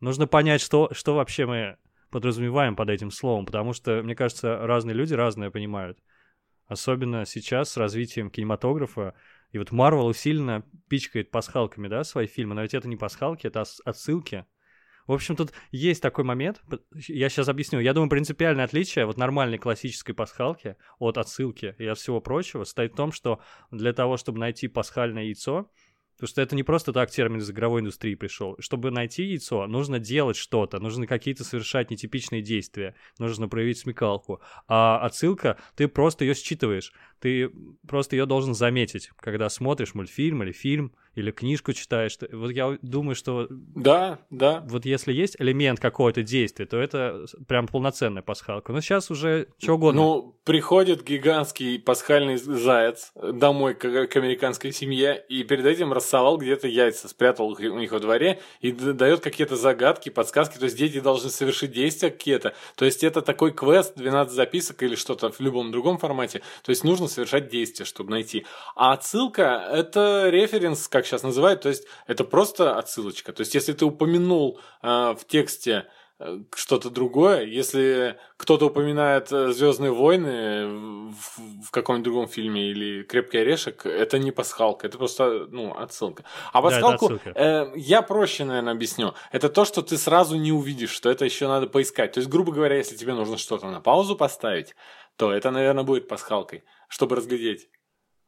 Нужно понять, что, что вообще мы подразумеваем под этим словом, потому что, мне кажется, разные люди разное понимают. Особенно сейчас с развитием кинематографа. И вот Марвел усиленно пичкает пасхалками, да, свои фильмы, но ведь это не пасхалки, это отсылки. В общем, тут есть такой момент, я сейчас объясню. Я думаю, принципиальное отличие вот нормальной классической пасхалки от отсылки и от всего прочего состоит в том, что для того, чтобы найти пасхальное яйцо, Потому что это не просто так термин из игровой индустрии пришел. Чтобы найти яйцо, нужно делать что-то, нужно какие-то совершать нетипичные действия, нужно проявить смекалку. А отсылка, ты просто ее считываешь, ты просто ее должен заметить, когда смотришь мультфильм или фильм, или книжку читаешь. Вот я думаю, что... Да, да. Вот если есть элемент какого-то действия, то это прям полноценная пасхалка. Но сейчас уже что угодно. Ну, приходит гигантский пасхальный заяц домой к, к американской семье и перед этим рассовал где-то яйца, спрятал их у них во дворе и дает какие-то загадки, подсказки. То есть дети должны совершить действия какие-то. То есть это такой квест, 12 записок или что-то в любом другом формате. То есть нужно совершать действия, чтобы найти. А отсылка – это референс, как сейчас называют, то есть это просто отсылочка. То есть если ты упомянул э, в тексте э, что-то другое. Если кто-то упоминает э, Звездные войны в, в каком-нибудь другом фильме или Крепкий орешек, это не пасхалка, это просто ну, отсылка. А пасхалку да, э, я проще, наверное, объясню. Это то, что ты сразу не увидишь, что это еще надо поискать. То есть, грубо говоря, если тебе нужно что-то на паузу поставить, то это, наверное, будет пасхалкой, чтобы разглядеть.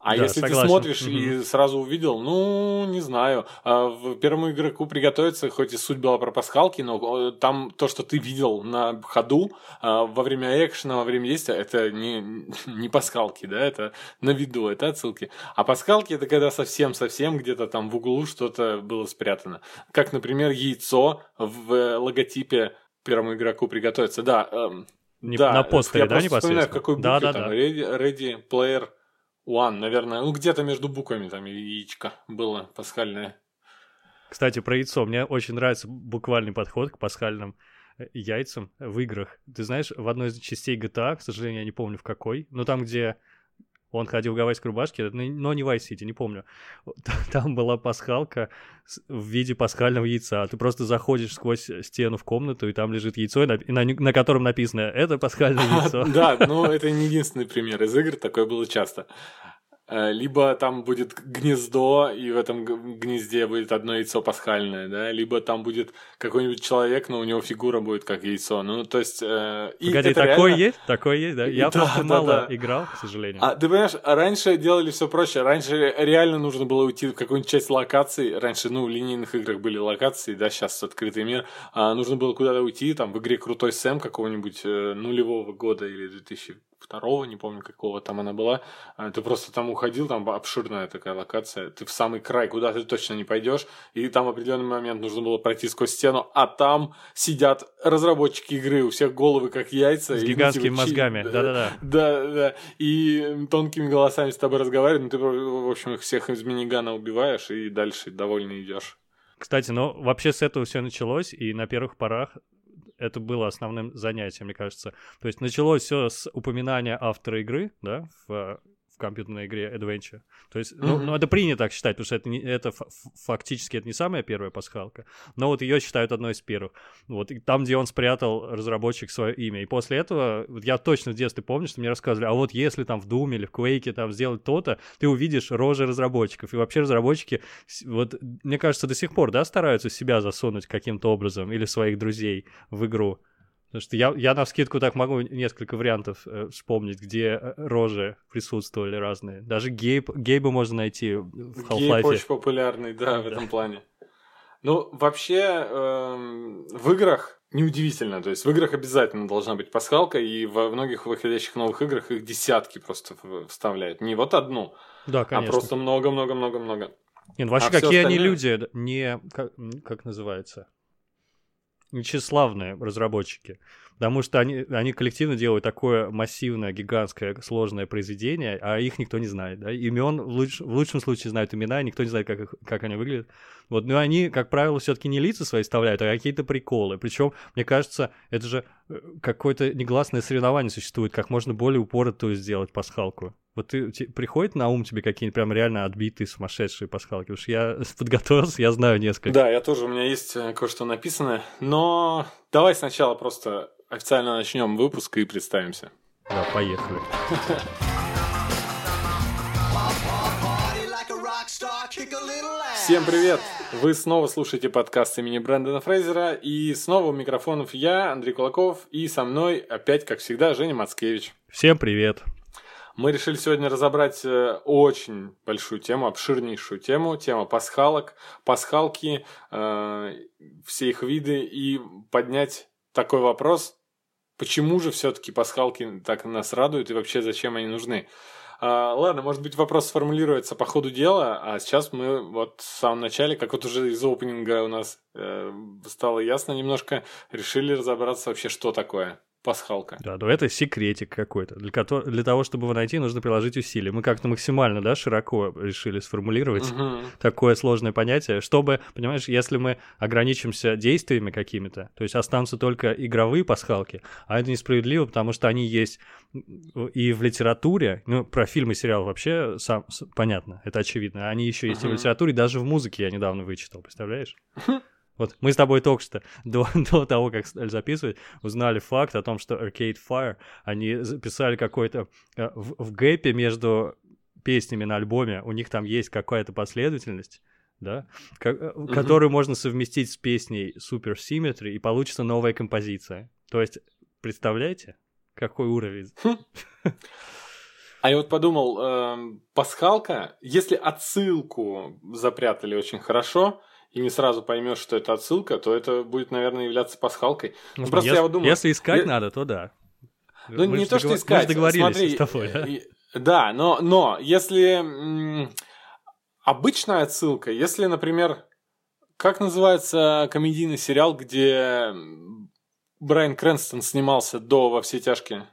А да, если согласен. ты смотришь угу. и сразу увидел, ну, не знаю, а, в первому игроку приготовиться, хоть и суть была про пасхалки, но там то, что ты видел на ходу а, во время экшена, во время действия, это не, не пасхалки, да, это на виду, это отсылки. А пасхалки это когда совсем-совсем где-то там в углу что-то было спрятано. Как, например, яйцо в логотипе первому игроку приготовиться. Да, эм, не, да на постере, да, непосредственно? какой букве да, да, там, да. Ready, ready Player One, наверное. Ну, где-то между буквами там яичко было пасхальное. Кстати, про яйцо. Мне очень нравится буквальный подход к пасхальным э, яйцам в играх. Ты знаешь, в одной из частей GTA, к сожалению, я не помню в какой, но там, где он ходил в гавайской рубашке, но не в City, не помню. Там была пасхалка в виде пасхального яйца. Ты просто заходишь сквозь стену в комнату, и там лежит яйцо, на, на, на котором написано «Это пасхальное яйцо». Да, но это не единственный пример из игр, такое было часто. Э, либо там будет гнездо, и в этом гнезде будет одно яйцо пасхальное, да, либо там будет какой-нибудь человек, но у него фигура будет как яйцо. Ну, то есть... Э, и Погоди, такое реально... есть? Такое есть, да? Я да, просто да, мало да. играл, к сожалению. А ты понимаешь, раньше делали все проще. Раньше реально нужно было уйти в какую-нибудь часть локации. Раньше, ну, в линейных играх были локации, да, сейчас открытый мир. А нужно было куда-то уйти, там, в игре Крутой Сэм какого-нибудь э, нулевого года или 2000 второго, не помню какого там она была. А, ты просто там уходил, там обширная такая локация, ты в самый край, куда ты точно не пойдешь, и там в определенный момент нужно было пройти сквозь стену, а там сидят разработчики игры, у всех головы как яйца. С гигантскими типа, мозгами, да-да-да. Да, да, и тонкими голосами с тобой разговаривают, ну ты, в общем, их всех из минигана убиваешь и дальше довольно идешь. Кстати, ну вообще с этого все началось, и на первых порах это было основным занятием, мне кажется. То есть началось все с упоминания автора игры, да, в компьютерной игре Adventure. То есть, mm-hmm. ну, ну, это принято так считать, потому что это, не, это фактически это не самая первая пасхалка, но вот ее считают одной из первых. Вот, и там, где он спрятал разработчик свое имя. И после этого, вот я точно в детстве помню, что мне рассказывали, а вот если там в Doom или в Quake там сделать то-то, ты увидишь рожи разработчиков. И вообще разработчики, вот, мне кажется, до сих пор, да, стараются себя засунуть каким-то образом или своих друзей в игру. Потому что я, я на скидку так могу несколько вариантов э, вспомнить, где э, рожи присутствовали разные. Даже Гейб, Гейба можно найти в Half-Life. Гейб очень популярный, да, в этом плане. Ну, вообще, э, в играх неудивительно. То есть в играх обязательно должна быть пасхалка, и во многих выходящих новых играх их десятки просто вставляют. Не вот одну, да, а просто много-много-много-много. Нет, ну вообще, а какие они люди, не, как, как называется? Тщеславные разработчики, потому что они, они коллективно делают такое массивное, гигантское, сложное произведение, а их никто не знает, да, имен в, луч, в лучшем случае знают имена, никто не знает, как, их, как они выглядят, вот, но они, как правило, все-таки не лица свои вставляют, а какие-то приколы, причем, мне кажется, это же э, какое-то негласное соревнование существует, как можно более упоротую сделать пасхалку, Вот ты, те, приходит на ум тебе какие-нибудь прям реально отбитые сумасшедшие пасхалки? Потому что я подготовился, я знаю несколько. Да, я тоже, у меня есть э, кое-что написано. Но давай сначала просто официально начнем выпуск и представимся. Да, поехали. Всем привет! Вы снова слушаете подкаст имени Брэндона Фрейзера, и снова у микрофонов я, Андрей Кулаков, и со мной опять, как всегда, Женя Мацкевич. Всем привет! Мы решили сегодня разобрать э, очень большую тему, обширнейшую тему, тема пасхалок, пасхалки, э, все их виды, и поднять такой вопрос, почему же все-таки пасхалки так нас радуют, и вообще зачем они нужны. А, ладно, может быть, вопрос сформулируется по ходу дела, а сейчас мы вот в самом начале, как вот уже из опенинга у нас э, стало ясно немножко, решили разобраться вообще, что такое пасхалка. Да, но это секретик какой-то. Для, для того, чтобы его найти, нужно приложить усилия. Мы как-то максимально, да, широко решили сформулировать Мгм. такое сложное понятие, чтобы, понимаешь, если мы ограничимся действиями какими-то, то есть останутся только игровые пасхалки, а это несправедливо, потому что они есть и в литературе, ну, про фильмы и сериалы вообще сам, понятно, это очевидно, они еще есть и в литературе, даже в музыке я недавно вычитал, представляешь? Вот мы с тобой только что, до, до того, как стали записывать, узнали факт о том, что Arcade Fire, они записали какой-то... э, В, в гэпе между песнями на альбоме у них там есть какая-то последовательность, да, ко- э, которую можно совместить с песней Super Symmetry, и получится новая композиция. То есть, представляете, какой уровень? А я вот подумал, эм, пасхалка, если отсылку запрятали очень хорошо, и не сразу поймешь, что это отсылка, то это будет, наверное, являться пасхалкой. Ну, просто если, я вот думаю... если искать я- надо, то да. Ну, Мы не то, что искать. Мы договорились смотри, с тобой, да? э, Да, но, но если м, обычная отсылка, если, например, как называется комедийный сериал, где Брайан Крэнстон снимался до «Во все тяжкие»?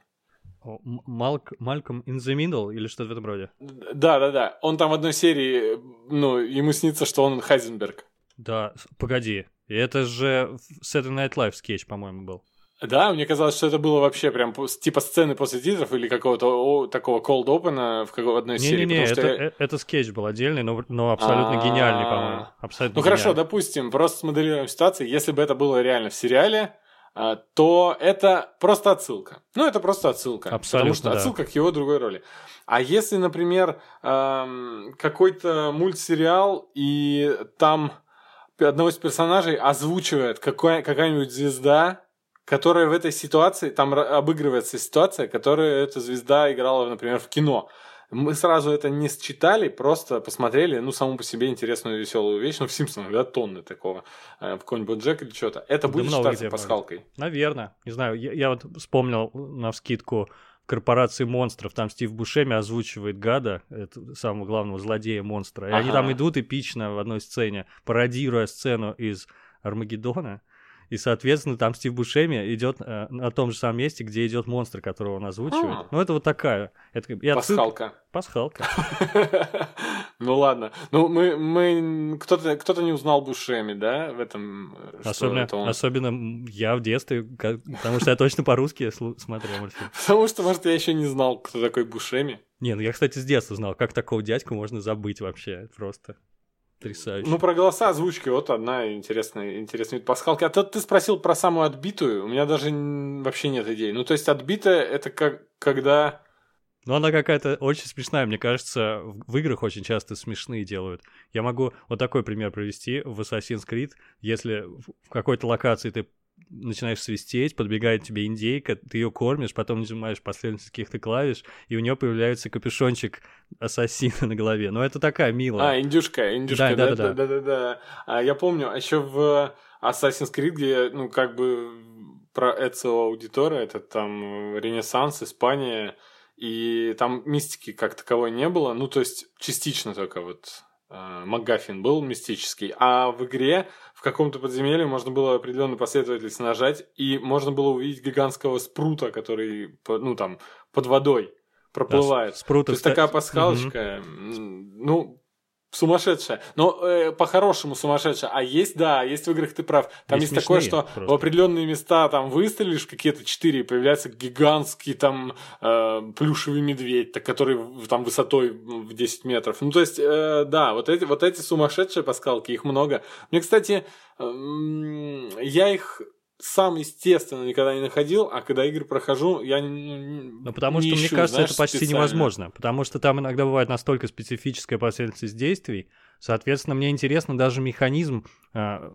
Malc, Malcolm in the Middle или что-то в этом роде? Да, да, да. Он там в одной серии, ну, ему снится, что он Хайзенберг. Да, погоди. Это же Saturday Night Live скетч, по-моему, был. Да, мне казалось, что это было вообще прям типа сцены после титров или какого-то такого cold open в какой- одной серии. Не-не-не, это, я- э- это скетч был отдельный, но, но абсолютно гениальный, А. по-моему. Абсолютно Ну хорошо, гениальный. допустим, просто смоделируем ситуацию. Если бы это было реально в сериале, а, то это просто отсылка. Ну, это просто отсылка. Абсолютно, Потому что да. отсылка к его другой роли. А если, например, какой-то мультсериал, и там одного из персонажей озвучивает какая- какая-нибудь звезда, которая в этой ситуации, там обыгрывается ситуация, которая эта звезда играла, например, в кино. Мы сразу это не считали, просто посмотрели, ну, саму по себе интересную веселую вещь. Ну, в Симпсонах, да, тонны такого. Э, В какой-нибудь Джек или что-то. Это Да будет считаться пасхалкой. Наверное. Не знаю, я, я вот вспомнил на вскидку корпорации монстров. Там Стив Бушеми озвучивает гада, это самого главного злодея монстра. И они Ага. там идут эпично в одной сцене, пародируя сцену из Армагеддона. И, соответственно, там Стив Бушеми идет э, на том же самом месте, где идет монстр, которого он озвучивает. А. Ну, это вот такая. Это, и отсылка- Пасхалка. Пасхалка. Ну ладно. Ну, мы, мы кто-то, кто-то не узнал Бушеми, да, в этом. э, Особенно, это он. особенно я в детстве, как- потому что я точно по-русски смотрел мультфильм. Потому что, может, я еще не знал, кто такой Бушеми. Не, ну я, кстати, с детства знал, как такого дядьку можно забыть вообще. Просто потрясающе. Ну, про голоса озвучки вот одна интересная, интересная вид пасхалки. А тут ты спросил про самую отбитую. У меня даже вообще нет идей. Ну, то есть, отбитая это как когда... Но она какая-то очень смешная, мне кажется, в, играх очень часто смешные делают. Я могу вот такой пример привести в Assassin's Creed. Если в какой-то локации ты начинаешь свистеть, подбегает тебе индейка, ты ее кормишь, потом нажимаешь последовательность каких-то клавиш, и у нее появляется капюшончик ассасина на голове. Но это такая милая. А, индюшка, индюшка, Да, да, да, да, да, да, да. А я помню, еще в Assassin's Creed, где, ну, как бы про Эцио Аудитора, это там Ренессанс, Испания, и там мистики как таковой не было, ну, то есть частично только вот МакГаффин был мистический, а в игре в каком-то подземелье можно было определенную последовательность нажать, и можно было увидеть гигантского спрута, который, ну, там, под водой проплывает. Спрут То есть такая пасхалочка, м, ну, сумасшедшая. Но э, по-хорошему сумасшедшая. А есть, да, есть в играх, ты прав. Там есть, есть такое, что просто. в определенные места там выстрелишь какие-то четыре, и появляется гигантский там э, плюшевый медведь, так, который там высотой в 10 метров. Ну, то есть, э, да, вот эти, вот эти сумасшедшие паскалки, их много. Мне, кстати, э, я их сам, естественно, никогда не находил, а когда игры прохожу, я не Ну, потому что, ищу, мне кажется, знаешь, это почти специально. невозможно. Потому что там иногда бывает настолько специфическая последовательность действий. Соответственно, мне интересно даже механизм а,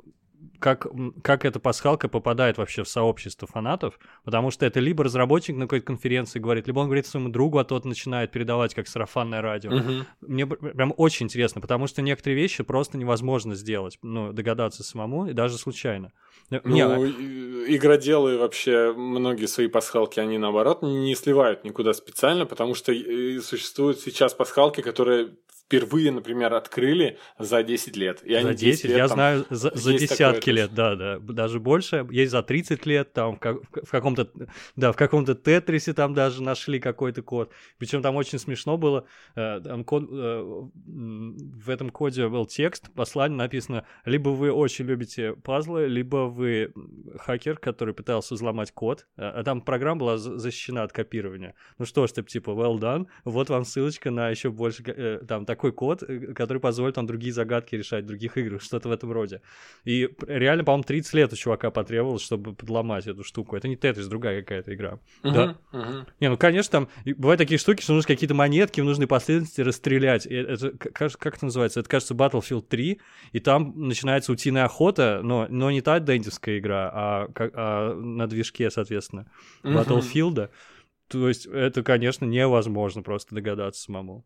как, как эта пасхалка попадает вообще в сообщество фанатов, потому что это либо разработчик на какой-то конференции говорит, либо он говорит своему другу, а тот начинает передавать как сарафанное радио. Uh-huh. Мне прям очень интересно, потому что некоторые вещи просто невозможно сделать, ну, догадаться самому и даже случайно. Ну, Мне... игроделы вообще, многие свои пасхалки, они наоборот не сливают никуда специально, потому что существуют сейчас пасхалки, которые впервые, например, открыли за 10 лет. И за 10, 10 лет, я там, знаю, за, за десятки лет, да, да, даже больше. Есть за 30 лет, там в, в каком-то, да, в каком-то Тетрисе там даже нашли какой-то код. Причем там очень смешно было, э, там код, э, в этом коде был текст, послание написано, либо вы очень любите пазлы, либо вы хакер, который пытался взломать код, а там программа была защищена от копирования. Ну что ж, ты типа, well done, вот вам ссылочка на еще больше, э, там, такой код, э, который позволит вам другие загадки решать в других играх, что-то в этом роде. И реально, по-моему, 30 лет у чувака потребовалось, чтобы подломать эту штуку. Это не Тетрис, другая какая-то игра. Uh-huh, да? Uh-huh. Не, ну, конечно, там бывают такие штуки, что нужно какие-то монетки в нужной последовательности расстрелять. И это, как, как это называется? Это, кажется, Battlefield 3, и там начинается утиная охота, но, но не та дендевская игра, а, а на движке, соответственно, uh-huh. Battlefield. То есть это, конечно, невозможно просто догадаться самому.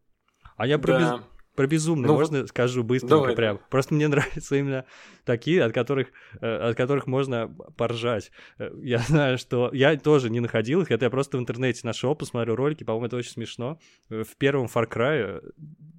А я про, да. без... про безумный, ну, можно скажу быстренько давай, прям. Просто мне нравятся именно такие, от которых, э, от которых можно поржать. Э, я знаю, что я тоже не находил их, это я просто в интернете нашел, посмотрел ролики, по-моему, это очень смешно. Э, в первом Far Cry,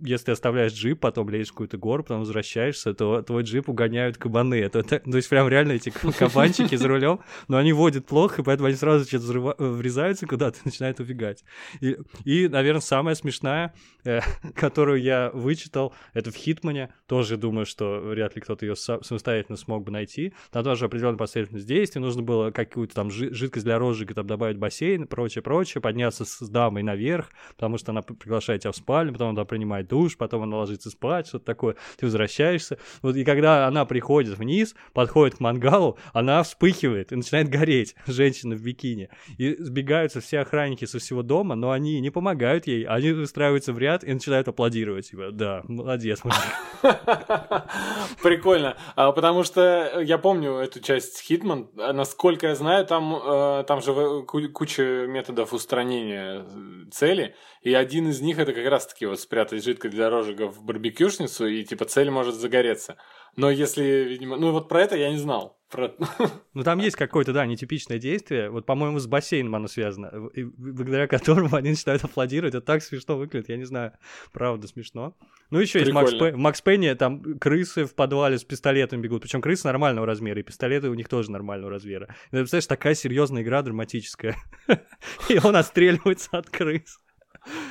если ты оставляешь джип, потом лезешь в какую-то гору, потом возвращаешься, то твой джип угоняют кабаны. Это, то есть прям реально эти кабанчики за рулем, но они водят плохо, поэтому они сразу что-то врезаются куда-то и начинают убегать. И, и, наверное, самая смешная, которую я вычитал, это в Хитмане. Тоже думаю, что вряд ли кто-то ее самостоятельно смог бы найти. Там тоже определенная последовательность действий. Нужно было какую-то там жидкость для розжига там добавить в бассейн, прочее, прочее, подняться с дамой наверх, потому что она приглашает тебя в спальню, потом она принимает душ, потом она ложится спать, что-то такое. Ты возвращаешься. Вот и когда она приходит вниз, подходит к мангалу, она вспыхивает и начинает гореть. Женщина в бикини. И сбегаются все охранники со всего дома, но они не помогают ей. Они устраиваются в ряд и начинают аплодировать. Типа, да, молодец. Прикольно. А, потому что я помню эту часть Hitman. Насколько я знаю, там, э, там же куча методов устранения цели. И один из них это как раз-таки вот спрятать жидкость для розжига в барбекюшницу, и типа цель может загореться. Но если, видимо, ну вот про это я не знал. Про... Ну там есть какое-то, да, нетипичное действие. Вот, по-моему, с бассейном оно связано, и благодаря которому они начинают аплодировать. Это так смешно выглядит, я не знаю, правда смешно. Ну еще есть Макс Пэй... в Макс Пенни, там крысы в подвале с пистолетом бегут, причем крысы нормального размера, и пистолеты у них тоже нормального размера. И, представляешь, такая серьезная игра драматическая. И он отстреливается от крыс.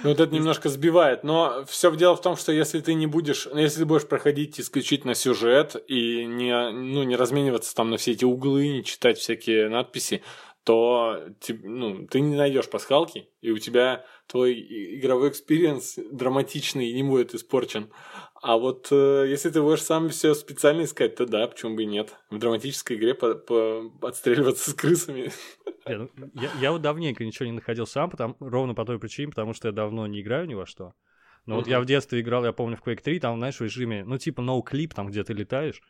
Ну, вот это немножко сбивает, но все дело в том, что если ты не будешь, ну, если ты будешь проходить исключительно сюжет и не, ну, не размениваться там на все эти углы, не читать всякие надписи, то ну, ты не найдешь пасхалки, и у тебя твой игровой experience драматичный не будет испорчен. А вот э, если ты будешь сам все специально искать, то да, почему бы и нет. В драматической игре по по отстреливаться с крысами. Ну, я, я вот давненько ничего не находил сам, потому, ровно по той причине, потому что я давно не играю ни во что. Но uh-huh. вот я в детстве играл, я помню, в Quake 3, там, знаешь, в режиме, ну, типа ноу-клип, там, где ты летаешь.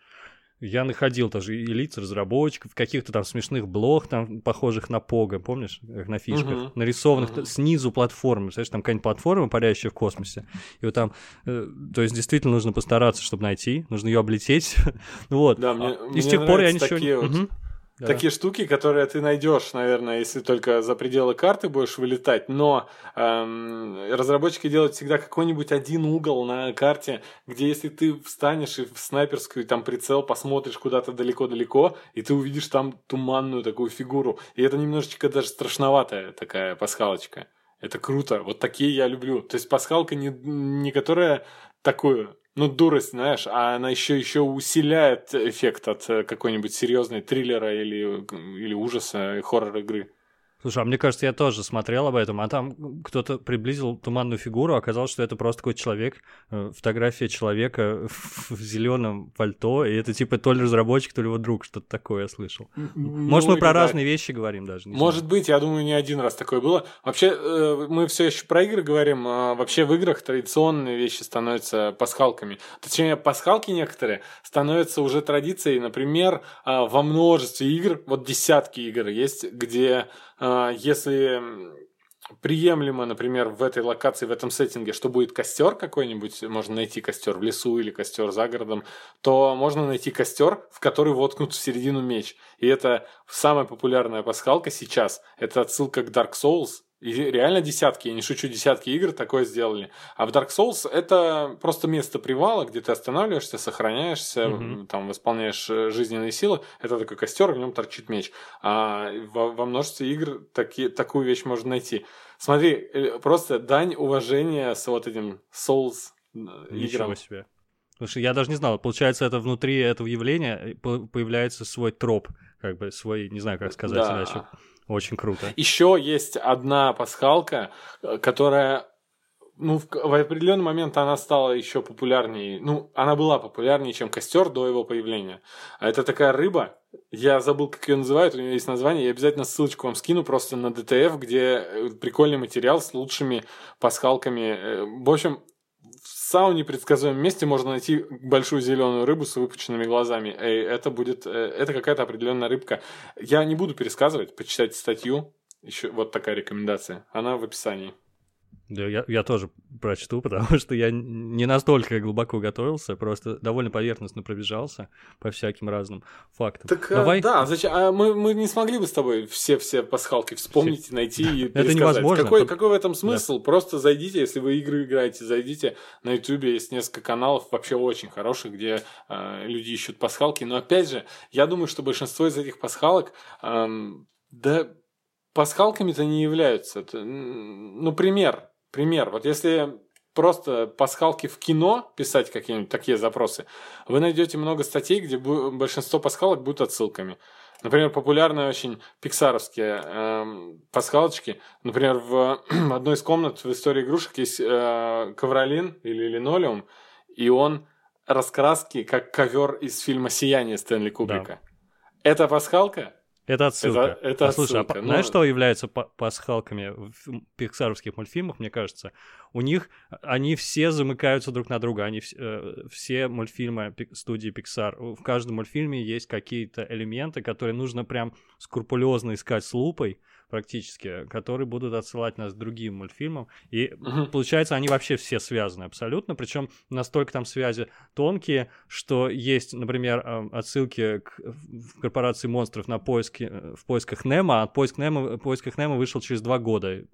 Я находил тоже и лиц разработчиков, каких-то там смешных блог, там, похожих на Пога, помнишь, на фишках, uh-huh. нарисованных uh-huh. снизу платформы. Представляешь, там какая-нибудь платформа, парящая в космосе. И вот там, э, то есть действительно нужно постараться, чтобы найти, нужно ее облететь. вот. Да, мне, а, и с тех пор я ничего не... Вот... Угу. Да. Такие штуки, которые ты найдешь, наверное, если только за пределы карты будешь вылетать. Но эм, разработчики делают всегда какой-нибудь один угол на карте, где если ты встанешь и в снайперскую там прицел посмотришь куда-то далеко-далеко, и ты увидишь там туманную такую фигуру. И это немножечко даже страшноватая такая пасхалочка. Это круто. Вот такие я люблю. То есть пасхалка не, не которая такую ну, дурость, знаешь, а она еще, еще усиляет эффект от э, какой-нибудь серьезной триллера или, или ужаса, хоррор-игры. Слушай, а мне кажется, я тоже смотрел об этом, а там кто-то приблизил туманную фигуру, оказалось, что это просто какой-то человек, э, фотография человека в зеленом пальто, и это типа то ли разработчик, то ли его друг, что-то такое я слышал. Ну, Может, мы про разные вещи говорим даже. Может знаю. быть, я думаю, не один раз такое было. Вообще, э, мы все еще про игры говорим, а вообще в играх традиционные вещи становятся пасхалками. Точнее, пасхалки некоторые становятся уже традицией, например, а, во множестве игр, вот десятки игр есть, где если приемлемо, например, в этой локации, в этом сеттинге, что будет костер какой-нибудь, можно найти костер в лесу или костер за городом, то можно найти костер, в который воткнут в середину меч. И это самая популярная пасхалка сейчас. Это отсылка к Dark Souls, и реально десятки, я не шучу, десятки игр такое сделали. А в Dark Souls это просто место привала, где ты останавливаешься, сохраняешься, mm-hmm. там восполняешь э, жизненные силы. Это такой костер, в нем торчит меч. А во, во множестве игр таки, такую вещь можно найти. Смотри, э, просто дань уважения с вот этим Souls э, Ничего играм. себе. Слушай, я даже не знал, получается, это внутри этого явления появляется свой троп, как бы свой, не знаю, как сказать да. иначе. Очень круто. Еще есть одна пасхалка, э, которая ну, в, в определенный момент она стала еще популярнее. Ну, она была популярнее, чем костер до его появления. А это такая рыба. Я забыл, как ее называют, у нее есть название. Я обязательно ссылочку вам скину просто на DTF, где э, прикольный материал с лучшими пасхалками. Э, в общем, самом непредсказуемом месте можно найти большую зеленую рыбу с выпученными глазами. И это будет, э, это какая-то определенная рыбка. Я не буду пересказывать, почитайте статью. Еще вот такая рекомендация. Она в описании. Да, я, я тоже прочту, потому что я не настолько глубоко готовился, просто довольно поверхностно пробежался по всяким разным фактам. Так, Давай... да, зачем? А мы, мы не смогли бы с тобой все-все пасхалки вспомнить, все... найти и Это невозможно. Какой, какой в этом смысл? Да. Просто зайдите, если вы игры играете, зайдите на YouTube, есть несколько каналов вообще очень хороших, где э, люди ищут пасхалки. Но опять же, я думаю, что большинство из этих пасхалок, э, да, пасхалками-то не являются. Это, ну, пример пример. Вот если просто пасхалки в кино писать какие-нибудь такие запросы, вы найдете много статей, где большинство пасхалок будут отсылками. Например, популярные очень пиксаровские э, пасхалочки. Например, в одной из комнат в истории игрушек есть э, ковролин или линолеум, и он раскраски, как ковер из фильма «Сияние» Стэнли Кубрика. Да. Это пасхалка? Это отсылка. Это, это а, слушай, отсылка. А, но... знаешь, что является пасхалками в пиксаровских мультфильмах, мне кажется? У них они все замыкаются друг на друга. Они э, все мультфильмы студии Pixar. В каждом мультфильме есть какие-то элементы, которые нужно прям скрупулезно искать с лупой, практически, которые будут отсылать нас к другим мультфильмам. И угу. получается, они вообще все связаны абсолютно. Причем настолько там связи тонкие, что есть, например, эм, отсылки к корпорации монстров на поиски э, в поисках Немо, а поиск Немо, в поисках Немо вышел через два года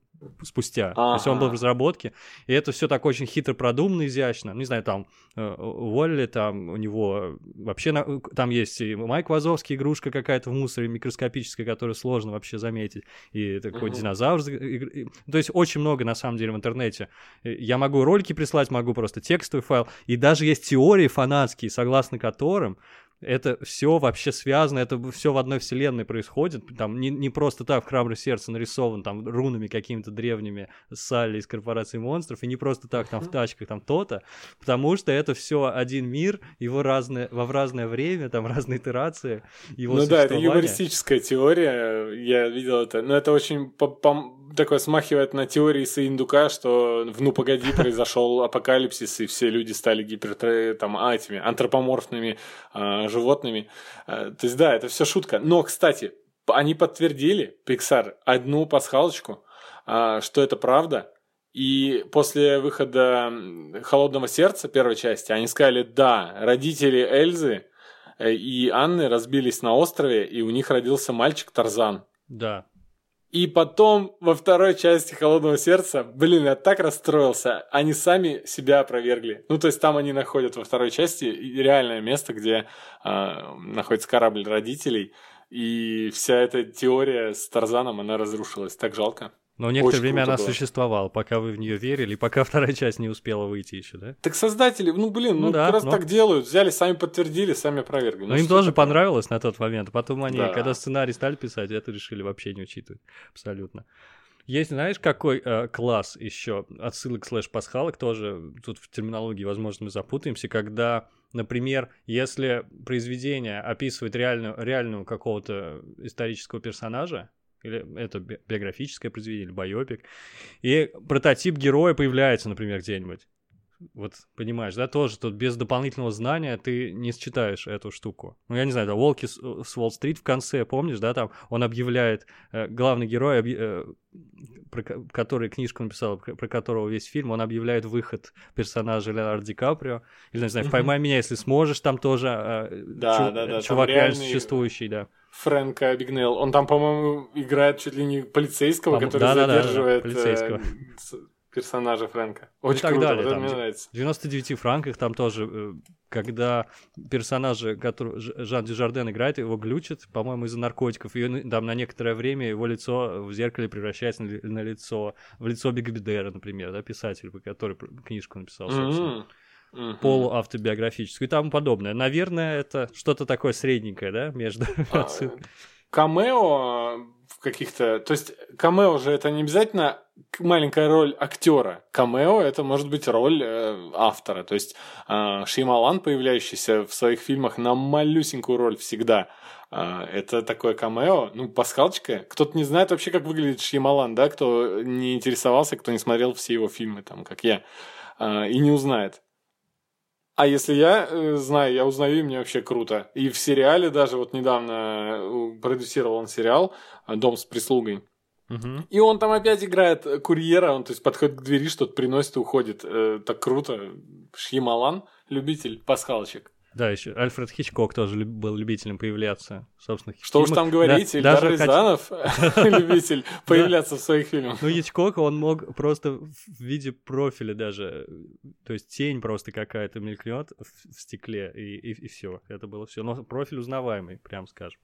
спустя. Ага. То есть он был в разработке. И это все так очень хитро продумано, изящно. Не знаю, там э, Уолли, там у него вообще на, там есть и Майк Вазовский, игрушка какая-то в мусоре микроскопическая, которую сложно вообще заметить. И такой uh динозавр. То есть очень много на самом деле в интернете. Я могу ролики прислать, могу просто текстовый файл. И даже есть теории фанатские, согласно которым это все вообще связано, это все в одной вселенной происходит. Там не, не просто так в храброе сердце нарисован там рунами какими-то древними Салли из корпорации монстров, и не просто так там в тачках там то-то, потому что это все один мир, его разное, во в разное время, там разные итерации. Его ну да, это юмористическая теория, я видел это, но это очень такое смахивает на теории Саиндука, что в «Ну, погоди» произошел апокалипсис, и все люди стали гипер... там, а, этими антропоморфными а, животными. А, то есть, да, это все шутка. Но, кстати, они подтвердили, Pixar, одну пасхалочку, а, что это правда. И после выхода «Холодного сердца» первой части они сказали, да, родители Эльзы э, и Анны разбились на острове, и у них родился мальчик Тарзан. Да, и потом во второй части «Холодного сердца», блин, я так расстроился, они сами себя опровергли. Ну, то есть там они находят во второй части реальное место, где э, находится корабль родителей, и вся эта теория с Тарзаном, она разрушилась. Так жалко. Но некоторое Очень время круто она было. существовала, пока вы в нее верили, пока вторая часть не успела выйти еще, да? Так создатели, ну блин, ну, Ну да, как раз но- так делают. Взяли, сами подтвердили, сами опровергли. Но Ну, им что тоже такое? понравилось на тот момент. Потом они, Да. когда сценарий стали писать, это решили вообще не учитывать. Абсолютно. Есть, знаешь, какой э, класс еще отсылок слэш пасхалок тоже тут в терминологии, возможно, мы запутаемся, когда, например, если произведение описывает реальную, реальную какого-то исторического персонажа, или это би- биографическое произведение, или байопик, и прототип героя появляется, например, где-нибудь. Вот, понимаешь, да, тоже тут без дополнительного знания ты не считаешь эту штуку. Ну, я не знаю, да, Волки с, с Уолл-стрит в конце, помнишь, да, там он объявляет, э, главный герой, объ- э, про ко- который книжку написал, про которого весь фильм, он объявляет выход персонажа Леонардо Ди Каприо, или, не знаю. «Поймай меня, если сможешь», там тоже э, Да, чу- да, да, там чувак реально реальный- существующий, да. Фрэнка Бигнелл. Он там, по-моему, играет чуть ли не полицейского, По-мо- который да, задерживает полицейского. э, с- персонажа Фрэнка. Очень так круто, далее, вот это там мне нравится. В 99 франках там тоже, э, когда персонажа, который Жан Дюжарден играет, его глючит, по-моему, из-за наркотиков, и там на некоторое время его лицо в зеркале превращается на, ли- на лицо, в лицо Бигбедера, например, да, писатель, который книжку написал, собственно. Мгм. Мгм. полуавтобиографическую и тому подобное. Наверное, это что-то такое средненькое, да, между А, Камео в каких-то... То есть камео же это не обязательно маленькая роль актера. Камео это может быть роль э, автора. То есть э, Шеймалан, появляющийся в своих фильмах на малюсенькую роль всегда, э, это такое камео. Ну, пасхалочка. Кто-то не знает вообще, как выглядит Шеймалан, да, кто не интересовался, кто не смотрел все его фильмы, там, как я, э, и не узнает. А если я э, знаю, я узнаю, и мне вообще круто. И в сериале даже вот недавно э, продюсировал он сериал э, «Дом с прислугой». Мгм. И он там опять играет курьера, он то есть подходит к двери, что-то приносит и уходит. Э, так круто. Шьямалан, любитель пасхалочек. Да, еще Альфред Хичкок тоже люб- был любителем появляться в собственных Что уж фильмах. там говорить, Да, Ильдар даже Рязанов, любитель появляться в своих фильмах. Ну, Хичкок, он мог просто в виде профиля даже, э, то есть тень просто какая-то мелькнет в, стекле, и, все, это было все. Но профиль узнаваемый, прям скажем.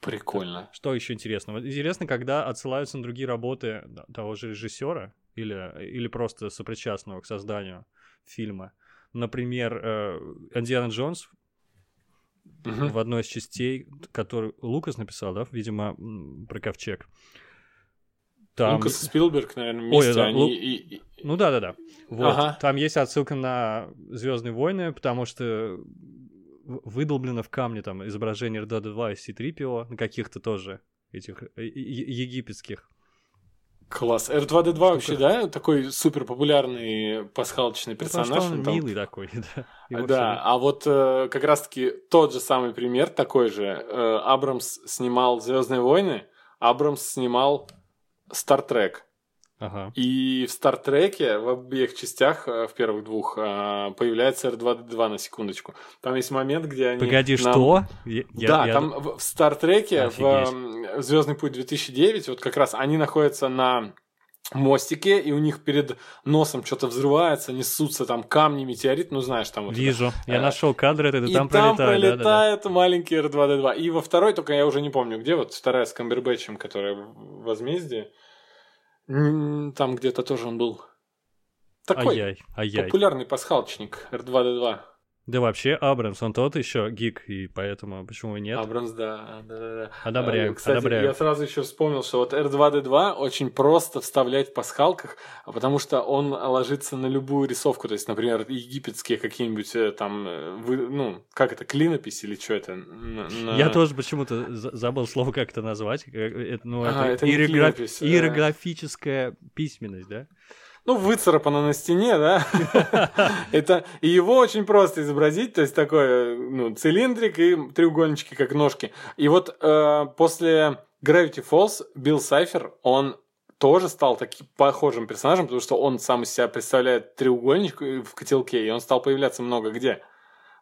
Прикольно. Что еще интересно? Интересно, когда отсылаются на другие работы того же режиссера или, или просто сопричастного к созданию фильма. Например, э, Индиана Джонс Мгм. в одной из частей, который Лукас написал, да, видимо, про ковчег. Там... Лукас и Спилберг, наверное, Ой, вместе. да, они Лу- и- Ну да, да, да. Вот. Ага. Там есть отсылка на Звездные войны, потому что выдолблено в камне там изображение R2D2 и C3PO на каких-то тоже этих э, египетских. Класс. R2D2 вообще, да, такой супер популярный пасхалочный Ну, потому персонаж. что он он там- милый такой, да. Его Да, а вот э, как раз-таки тот же самый пример, такой же. Э, Абрамс снимал Звездные войны, Абрамс снимал Стартрек. Ага. И в Стартреке в обеих частях, э, в первых двух, э, появляется R2D2 на секундочку. Там есть момент, где они... Погоди, нам- что? Я- да, я- там в, в Стартреке, в Офигеть. Звездный путь 2009, вот как раз они находятся на мостике, и у них перед носом что-то взрывается, несутся там камни, метеорит, ну знаешь, там вот это. Вижу. Я Э, нашел кадр этот, и И там там пролетает. да, да, да. пролетает маленький R2D2. И во второй, только я уже не помню, где, вот вторая с Камбербэтчем, которая в возмездии. Там где-то тоже он был. Такой Ай-яй, ай-яй. популярный пасхалочник R2D2. Да вообще, Абрамс, он тот еще гик, и поэтому почему и нет? Абрамс, да, да, да, да. Одобряем, А, Кстати, одобряем. я сразу еще вспомнил, что вот R2D2 очень просто вставлять в пасхалках, потому что он ложится на любую рисовку. То есть, например, египетские какие-нибудь э, там, э, вы- ну, как это, клинопись или что это? На- Я тоже почему-то за- забыл слово, как это назвать. Как- это, ну, А, это это иерограф- клинопись, иероглифическая письменность, да? Ну, выцарапано на стене, да? Это и его очень просто изобразить, то есть такой, ну, цилиндрик и треугольнички, как ножки. И вот э, после Gravity Falls Билл Сайфер, он тоже стал таким похожим персонажем, потому что он сам из себя представляет треугольничек э, в котелке, и он стал появляться много где.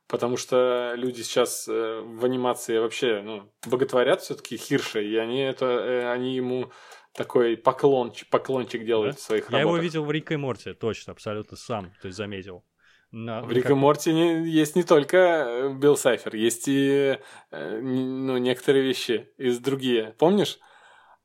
Потому что люди сейчас э, в анимации вообще ну, боготворят все-таки Хирша, и они, это, э, они ему такой поклончик, поклончик делают Да? в своих Я работах. его видел в Рике и Морте, точно, абсолютно сам, то есть заметил. На- В Рик и как- Морти не- есть не только э, Билл Сайфер, есть и э, ну, некоторые вещи из другие. Помнишь?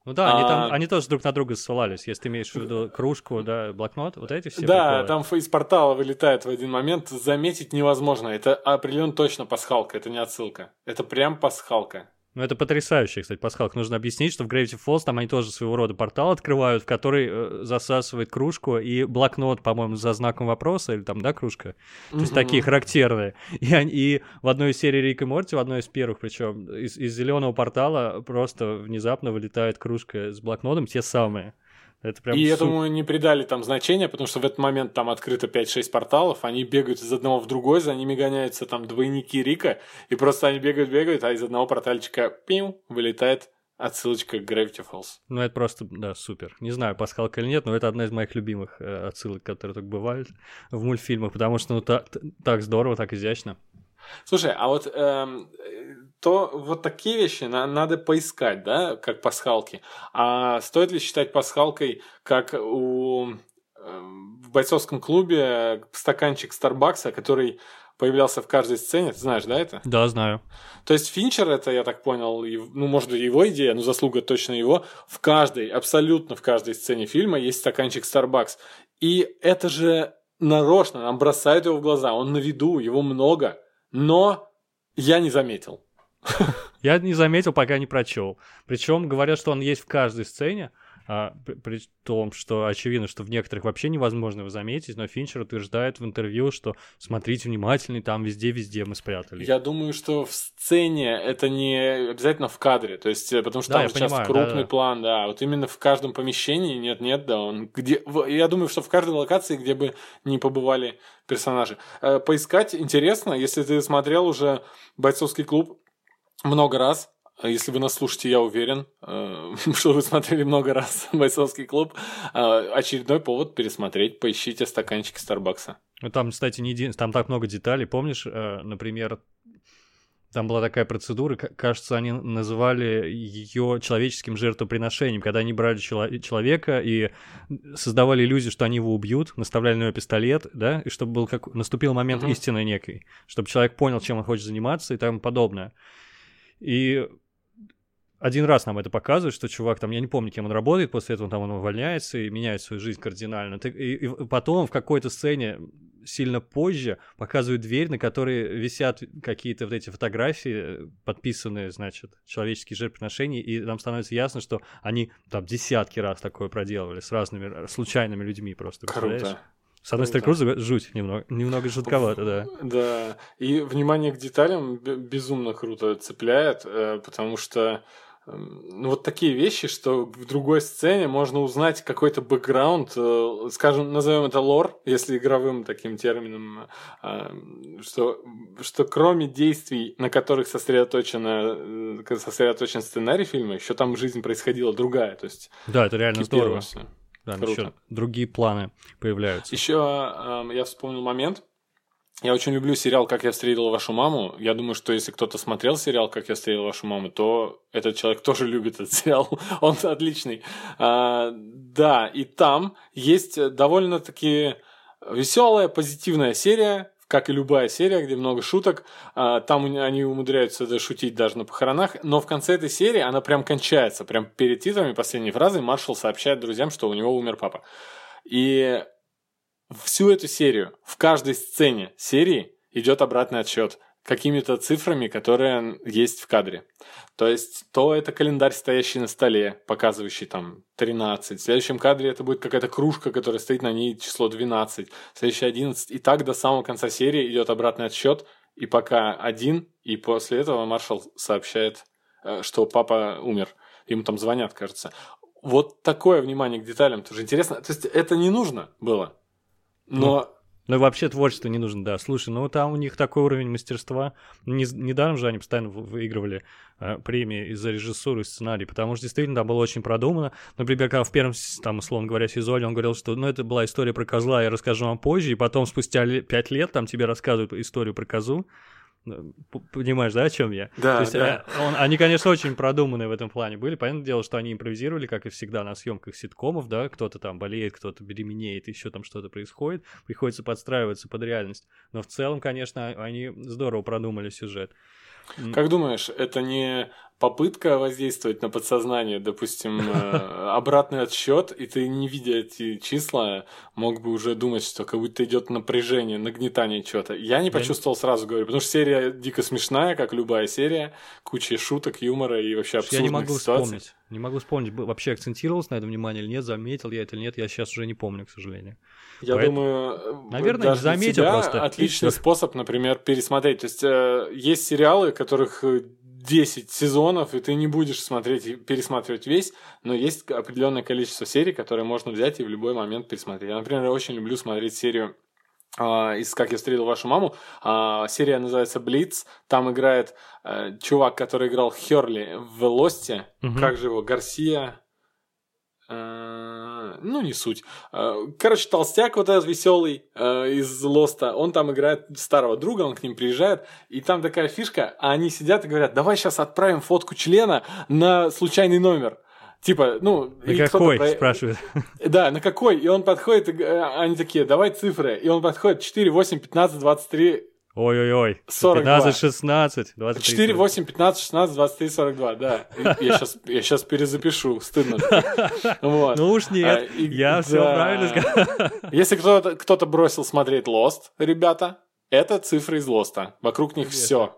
Ну да, они, там, А. они тоже друг на друга ссылались, если ты имеешь в виду кружку, да, блокнот, вот эти все да, приколы. там из портала вылетает в один момент, заметить невозможно. Это определенно точно пасхалка, это не отсылка. Это прям пасхалка. Ну, это потрясающе, кстати, пасхалка. Нужно объяснить, что в Gravity Falls там они тоже своего рода портал открывают, в который э, засасывает кружку и блокнот, по-моему, за знаком вопроса, или там, да, кружка? То есть такие характерные. И, они- и в одной из серий Рик и Морти, в одной из первых, причем из, из зеленого портала просто внезапно вылетает кружка с блокнотом, те самые. Это прям И су- этому не придали там значения, потому что в этот момент там открыто 5-6 порталов, они бегают из одного в другой, за ними гоняются там двойники Рика, и просто они бегают-бегают, а из одного портальчика пим, вылетает отсылочка к Gravity Falls. Ну, это просто, да, супер. Не знаю, пасхалка или нет, но это одна из моих любимых э, отсылок, которые так бывают в мультфильмах, потому что, ну, та- т- так здорово, так изящно. Слушай, а вот эм, то вот такие вещи на- надо поискать, да, как пасхалки. А стоит ли считать пасхалкой, как у эм, в бойцовском клубе стаканчик Старбакса, который появлялся в каждой сцене, ты знаешь, да, это? Да, знаю. То есть Финчер, это, я так понял, ну, может, его идея, но заслуга точно его. В каждой, абсолютно в каждой сцене фильма есть стаканчик Starbucks. И это же нарочно, нам бросают его в глаза. Он на виду, его много. Но я не заметил. Я не заметил, пока не прочел. Причем говорят, что он есть в каждой сцене, а, при, при том, что очевидно, что в некоторых вообще невозможно его заметить, но Финчер утверждает в интервью, что смотрите внимательно, там везде-везде мы спрятали. Я думаю, что в сцене это не обязательно в кадре. То есть, э, потому что Да, там часто понимаю, крупный да-да. план, да. Вот именно в каждом помещении нет-нет, да. Он где... Я думаю, что в каждой локации, где бы не побывали персонажи. Э, Поискать интересно, если ты смотрел уже бойцовский клуб много раз. э, Если вы нас слушаете, я уверен, э, что вы смотрели много раз бойцовский клуб. Э, Очередной повод пересмотреть. Поищите стаканчики Старбакса. Ну, там, кстати, не един- там так много деталей. Помнишь, э, например, там была такая процедура, кажется, они называли ее человеческим жертвоприношением, когда они брали чело- человека и создавали иллюзию, что они его убьют, наставляли на него пистолет, да, и чтобы был как наступил момент Мгм. истины некой, чтобы человек понял, чем он хочет заниматься и тому подобное. И один раз нам это показывают, что чувак там, я не помню, кем он работает, после этого там он увольняется и меняет свою жизнь кардинально. И, и потом в какой-то сцене сильно позже показывают дверь, на которой висят какие-то вот эти фотографии, подписанные, значит, человеческие жертвоприношения, и нам становится ясно, что они там десятки раз такое проделывали с разными случайными людьми просто. Круто. С одной стороны, Круто. жуть немного, немного жутковато, да. Да, и внимание к деталям безумно круто цепляет, э, потому что эм, ну, вот такие вещи, что в другой сцене можно узнать какой-то бэкграунд, э, скажем, назовем это лор, если игровым таким термином, э, что, что кроме действий, на которых сосредоточена, э, сосредоточен сценарий фильма, еще там жизнь происходила другая, то есть Да, это реально здорово. всё. Да, Круто. еще другие планы появляются. Еще эм, я вспомнил момент. Я очень люблю сериал «Как я встретил вашу маму». Я думаю, что если кто-то смотрел сериал «Как я встретил вашу маму», то этот человек тоже любит этот сериал. Он отличный. А, да, и там есть довольно-таки веселая, позитивная серия, как и любая серия, где много шуток. А, Там они умудряются шутить даже на похоронах. Но в конце этой серии она прям кончается. Прям перед титрами последней фразы маршал сообщает друзьям, что у него умер папа. И всю эту серию, в каждой сцене серии идет обратный отсчет какими-то цифрами, которые есть в кадре. То есть, то это календарь, стоящий на столе, показывающий там 13. В следующем кадре это будет какая-то кружка, которая стоит на ней число 12. В следующий 11. И так до самого конца серии идет обратный отсчет. И пока один, и после этого маршал сообщает, э, что папа умер. Ему там звонят, кажется. Вот такое внимание к деталям тоже интересно. То есть это не нужно было. Но Ну и вообще творчество не нужно, да. Слушай, ну там у них такой уровень мастерства. Не, недаром же они постоянно вы- выигрывали э, премии из-за режиссуры и сценарий, потому что действительно там было очень продумано. Например, когда в первом, там, условно говоря, сезоне он говорил, что ну это была история про козла, я расскажу вам позже, и потом спустя пять лет там тебе рассказывают историю про козу. Ну, Понимаешь, да, о чем я? Да, То есть, да. э, он- они, конечно, очень продуманные в этом плане были. Понятное дело, что они импровизировали, как и всегда на съемках ситкомов, да, кто-то там болеет, кто-то беременеет, еще там что-то происходит, приходится подстраиваться под реальность. Но в целом, конечно, они здорово продумали сюжет. Как думаешь, это не попытка воздействовать на подсознание, допустим, э, обратный отсчет, и ты, не видя эти числа, мог бы уже думать, что как будто идет напряжение, нагнетание чего-то. Я не почувствовал сразу, говорю, потому что серия дико смешная, как любая серия, куча шуток, юмора и вообще абсурдных Я не могу ситуаций. вспомнить. Не могу вспомнить, вообще акцентировался на этом внимание или нет, заметил я это или нет, я сейчас уже не помню, к сожалению. Я Поэт- думаю, Наверное, даже заметил тебя просто, Отличный способ, например, пересмотреть. То есть э, есть сериалы, которых э, 10 сезонов, и ты не будешь смотреть пересматривать весь, но есть определенное количество серий, которые можно взять и в любой момент пересмотреть. Я, например, очень люблю смотреть серию а, из «Как я встретил вашу маму». А, серия называется «Блиц». Там играет э, чувак, который играл Херли в «Лосте». Мгм. Как же его? Гарсия... Э, Ну, не суть. Э, Короче, толстяк вот этот веселый э, из Лоста, он там играет старого друга, он к ним приезжает, и там такая фишка, а они сидят и говорят, давай сейчас отправим фотку члена на случайный номер. Типа, ну... На какой, про- спрашивает. Да, на какой? И он подходит, и, они такие, давай цифры. И он подходит 4, 8, 15, 23, Ой-ой-ой. 42. 15, 16, 23. 4, 8, 15, 16, 23, 42, да. Я сейчас, я сейчас перезапишу, стыдно. Вот. Ну уж А, нет, и- я все да. правильно сказал. Если кто-то кто бросил смотреть Lost, ребята, это цифры из Лоста. Вокруг них Конечно. все.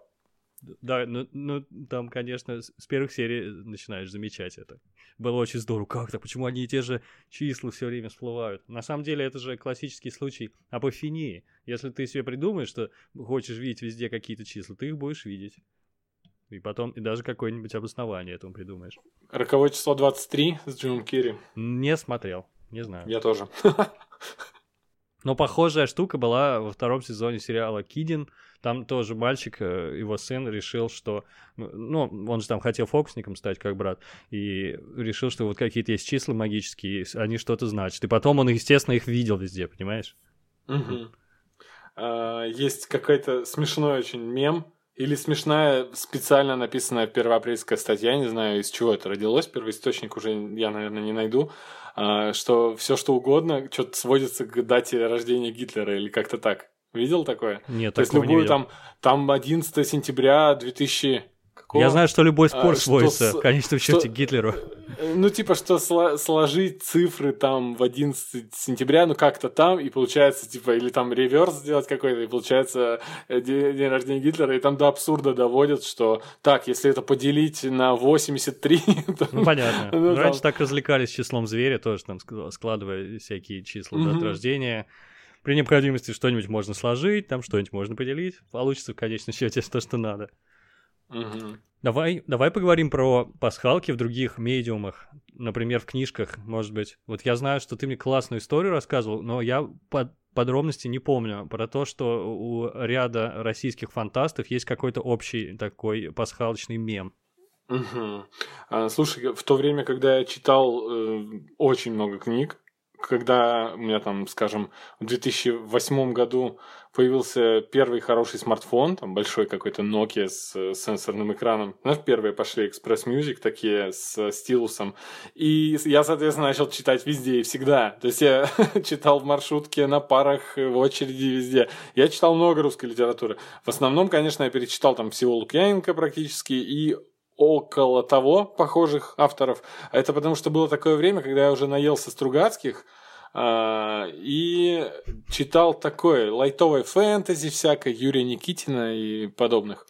Да, ну, ну там, конечно, с первых серий начинаешь замечать это. Было очень здорово. Как так? Почему они и те же числа все время всплывают? На самом деле, это же классический случай апофении. Если ты себе придумаешь, что хочешь видеть везде какие-то числа, ты их будешь видеть. И потом, и даже какое-нибудь обоснование этому придумаешь. Роковое число 23 с Джимом Керри. Не смотрел, не знаю. Я тоже. Но похожая штука была во втором сезоне сериала Кидин. Там тоже мальчик, э, его сын, решил, что... Ну, он же там хотел фокусником стать, как брат. И решил, что вот какие-то есть числа магические, они что-то значат. И потом он, естественно, их видел везде, понимаешь? А, Есть какой-то смешной очень мем, или смешная специально написанная первоапрельская статья, не знаю, из чего это родилось, первоисточник уже я, наверное, не найду, а, что все что угодно что-то сводится к дате рождения Гитлера или как-то так. Видел такое? Нет, То есть такого не любую видел. там, там 11 сентября 2000... Какого? Я знаю, что любой А, спор что сводится с- в конечном что- счете к Гитлеру. Э, Ну, типа, что сло- сложить цифры там в 11 сентября, ну, как-то там, и получается, типа, или там реверс сделать какой-то, и получается э, де- день рождения Гитлера, и там до абсурда доводят, что так, если это поделить на 83, то- Ну, понятно. Ну, Ну, там- Раньше так развлекались числом зверя, тоже там ск- складывая всякие числа дат Мгм. рождения. При необходимости что-нибудь можно сложить, там что-нибудь можно поделить. Получится в конечном счете то, что надо. Давай, давай поговорим про пасхалки в других медиумах, например, в книжках, может быть. Вот я знаю, что ты мне классную историю рассказывал, но я под подробности не помню про то, что у ряда российских фантастов есть какой-то общий такой пасхалочный мем. А, Слушай, в то время, когда я читал э, очень много книг, когда у меня там, скажем, в 2008 году появился первый хороший смартфон, там большой какой-то Nokia с э, сенсорным экраном. Знаешь, первые пошли Express Music такие с э, стилусом. И я, соответственно, начал читать везде и всегда. То есть я читал в маршрутке, на парах, э, в очереди везде. Я читал много русской литературы. В основном, конечно, я перечитал там всего Лукьяненко практически и около того похожих авторов. Это потому что было такое время, когда я уже наелся Стругацких а, и читал такое лайтовое фэнтези всякое, Юрия Никитина и подобных.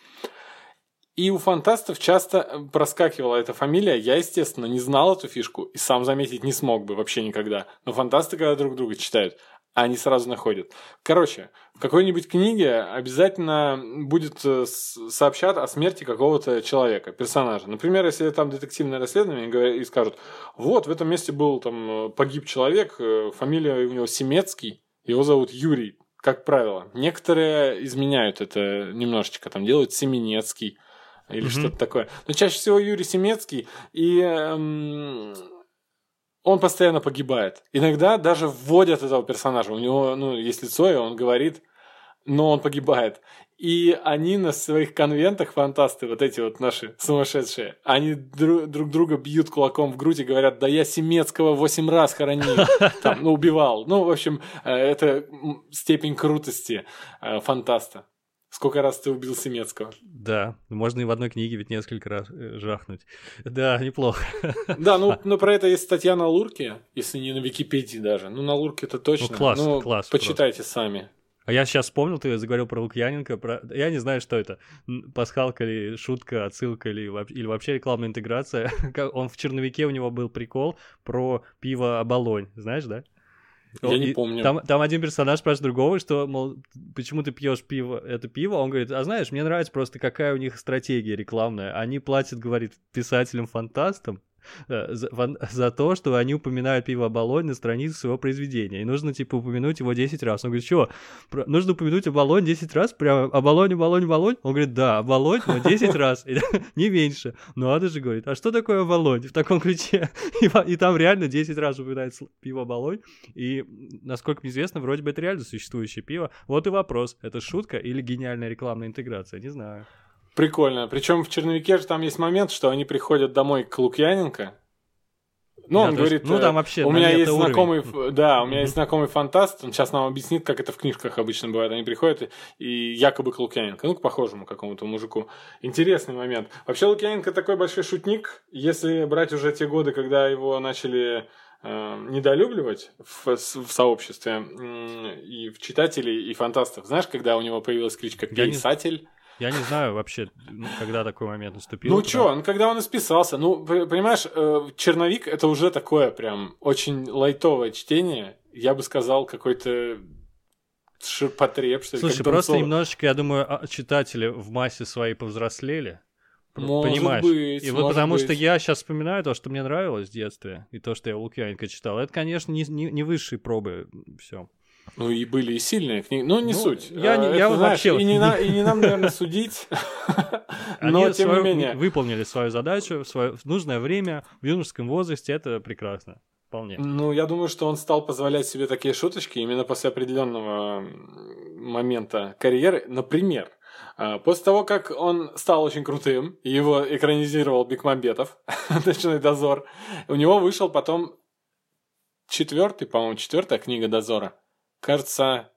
И у фантастов часто проскакивала эта фамилия. Я, естественно, не знал эту фишку и сам заметить не смог бы вообще никогда. Но фантасты, когда друг друга читают, они сразу находят. Короче, в какой-нибудь книге обязательно будет э, сообщат о смерти какого-то человека, персонажа. Например, если там детективное расследование и говорят- и скажут, вот в этом месте был там э, погиб человек, э, фамилия у него Семецкий, его зовут Юрий, как правило. Некоторые изменяют это немножечко, там делают Семенецкий или Мгм. что-то такое. Но чаще всего Юрий Семецкий, и эм, он постоянно погибает. Иногда даже вводят этого персонажа. У него ну, есть лицо, и он говорит, но он погибает. И они на своих конвентах, фантасты, вот эти вот наши сумасшедшие, они дру- друг друга бьют кулаком в грудь и говорят, да я Семецкого восемь раз хоронил, там, ну, убивал. Ну, в общем, э, это степень крутости э, фантаста. Сколько раз ты убил Семецкого? Да, можно и в одной книге ведь несколько раз э, жахнуть. Да, неплохо. Да, ну, но про это есть статья на Лурке, если не на Википедии даже. Ну, на Лурке это точно. Ну, класс, ну, класс. Почитайте просто. сами. А я сейчас вспомнил, ты заговорил про Лукьяненко, про... я не знаю, что это, пасхалка или шутка, отсылка или, или вообще рекламная интеграция. Он в черновике, у него был прикол про пиво Оболонь, знаешь, да? Я не помню. Там, там один персонаж спрашивает другого, что, мол, почему ты пьешь пиво, это пиво? Он говорит, а знаешь, мне нравится просто, какая у них стратегия рекламная. Они платят, говорит, писателям-фантастам, за, за то, что они упоминают пиво Болонь на странице своего произведения. И нужно, типа, упомянуть его 10 раз. Он говорит, что, нужно упомянуть Оболонь 10 раз? Прямо Оболонь, Оболонь, Оболонь? Он говорит, да, Оболонь, но 10 раз, не меньше. Ну, надо же, говорит, а что такое Оболонь в таком ключе? И там реально 10 раз упоминается пиво Оболонь. И, насколько мне известно, вроде бы это реально существующее пиво. Вот и вопрос, это шутка или гениальная рекламная интеграция? Не знаю. Прикольно. Причем в черновике же там есть момент, что они приходят домой к Лукьяненко. Ну, да, он говорит, есть, ну там вообще у меня есть уровень. знакомый, да, у меня mm-hmm. есть знакомый фантаст, он сейчас нам объяснит, как это в книжках обычно бывает. Они приходят и якобы к Лукьяненко, ну, к похожему какому-то мужику. Интересный момент. Вообще Лукьяненко такой большой шутник, если брать уже те годы, когда его начали э, недолюбливать в, в сообществе э, и в читателей, и фантастов. Знаешь, когда у него появилась кличка «Писатель»? Я не знаю вообще, ну, когда такой момент наступил. Ну что, ну когда он исписался. Ну, понимаешь, э, черновик это уже такое прям очень лайтовое чтение. Я бы сказал, какой-то ширпотреб, что ли. Слушай, просто немножечко, я думаю, а, читатели в массе своей повзрослели. Может Понимаешь? быть. И вот потому быть. что я сейчас вспоминаю то, что мне нравилось в детстве, и то, что я Лукьяненко читал. Это, конечно, не, не, не высшие пробы все. Ну и были и сильные книги, но не ну, суть. Я, а, я это, знаешь, вообще... И не, на, и не нам, наверное, судить, но тем не менее. выполнили свою задачу в нужное время, в юношеском возрасте, это прекрасно. Вполне. Ну, я думаю, что он стал позволять себе такие шуточки именно после определенного момента карьеры. Например, а, После того, как он стал очень крутым, его экранизировал Бекмамбетов, «Ночной дозор», у него вышел потом четвертый, по-моему, четвертая книга «Дозора», кажется,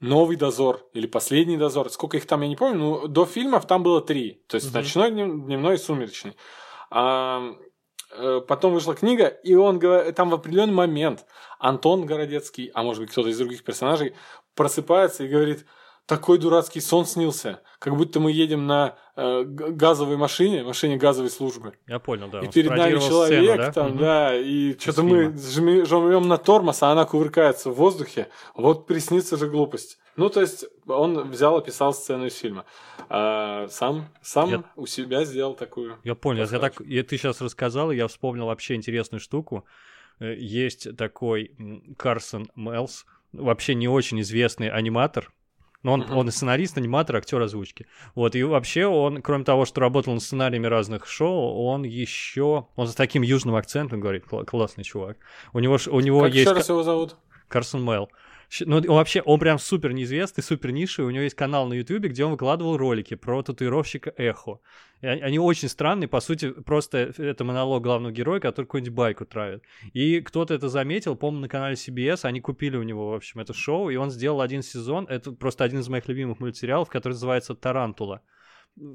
новый дозор или последний дозор. Сколько их там, я не помню. Но до фильмов там было три. То есть угу. ночной, дневной и сумеречный. А, потом вышла книга, и он там в определенный момент Антон Городецкий, а может быть кто-то из других персонажей, просыпается и говорит – такой дурацкий сон снился, как будто мы едем на э, газовой машине, машине газовой службы. Я понял, да. И перед нами человек сцену, да? там, угу. да, и что-то мы жмем на тормоз, а она кувыркается в воздухе. Вот приснится же глупость. Ну, то есть он взял, описал сцену из фильма. А сам, сам я... у себя сделал такую. Я понял. Я так, и ты сейчас рассказал, и я вспомнил вообще интересную штуку. Э, есть такой Карсон Мелс, вообще не очень известный аниматор, но он, uh-huh. он и сценарист, аниматор, актер озвучки. Вот, и вообще он, кроме того, что работал над сценариями разных шоу, он еще... Он с таким южным акцентом говорит, классный чувак. У него, у него как есть... Как раз его зовут? Карсон Мэл. Ну, вообще, он прям супер неизвестный, супер нишевый. У него есть канал на Ютубе, где он выкладывал ролики про татуировщика Эхо. И они очень странные, по сути, просто это монолог главного героя, который какую-нибудь байку травит. И кто-то это заметил, по-моему, на канале CBS, они купили у него, в общем, это шоу, и он сделал один сезон, это просто один из моих любимых мультсериалов, который называется «Тарантула».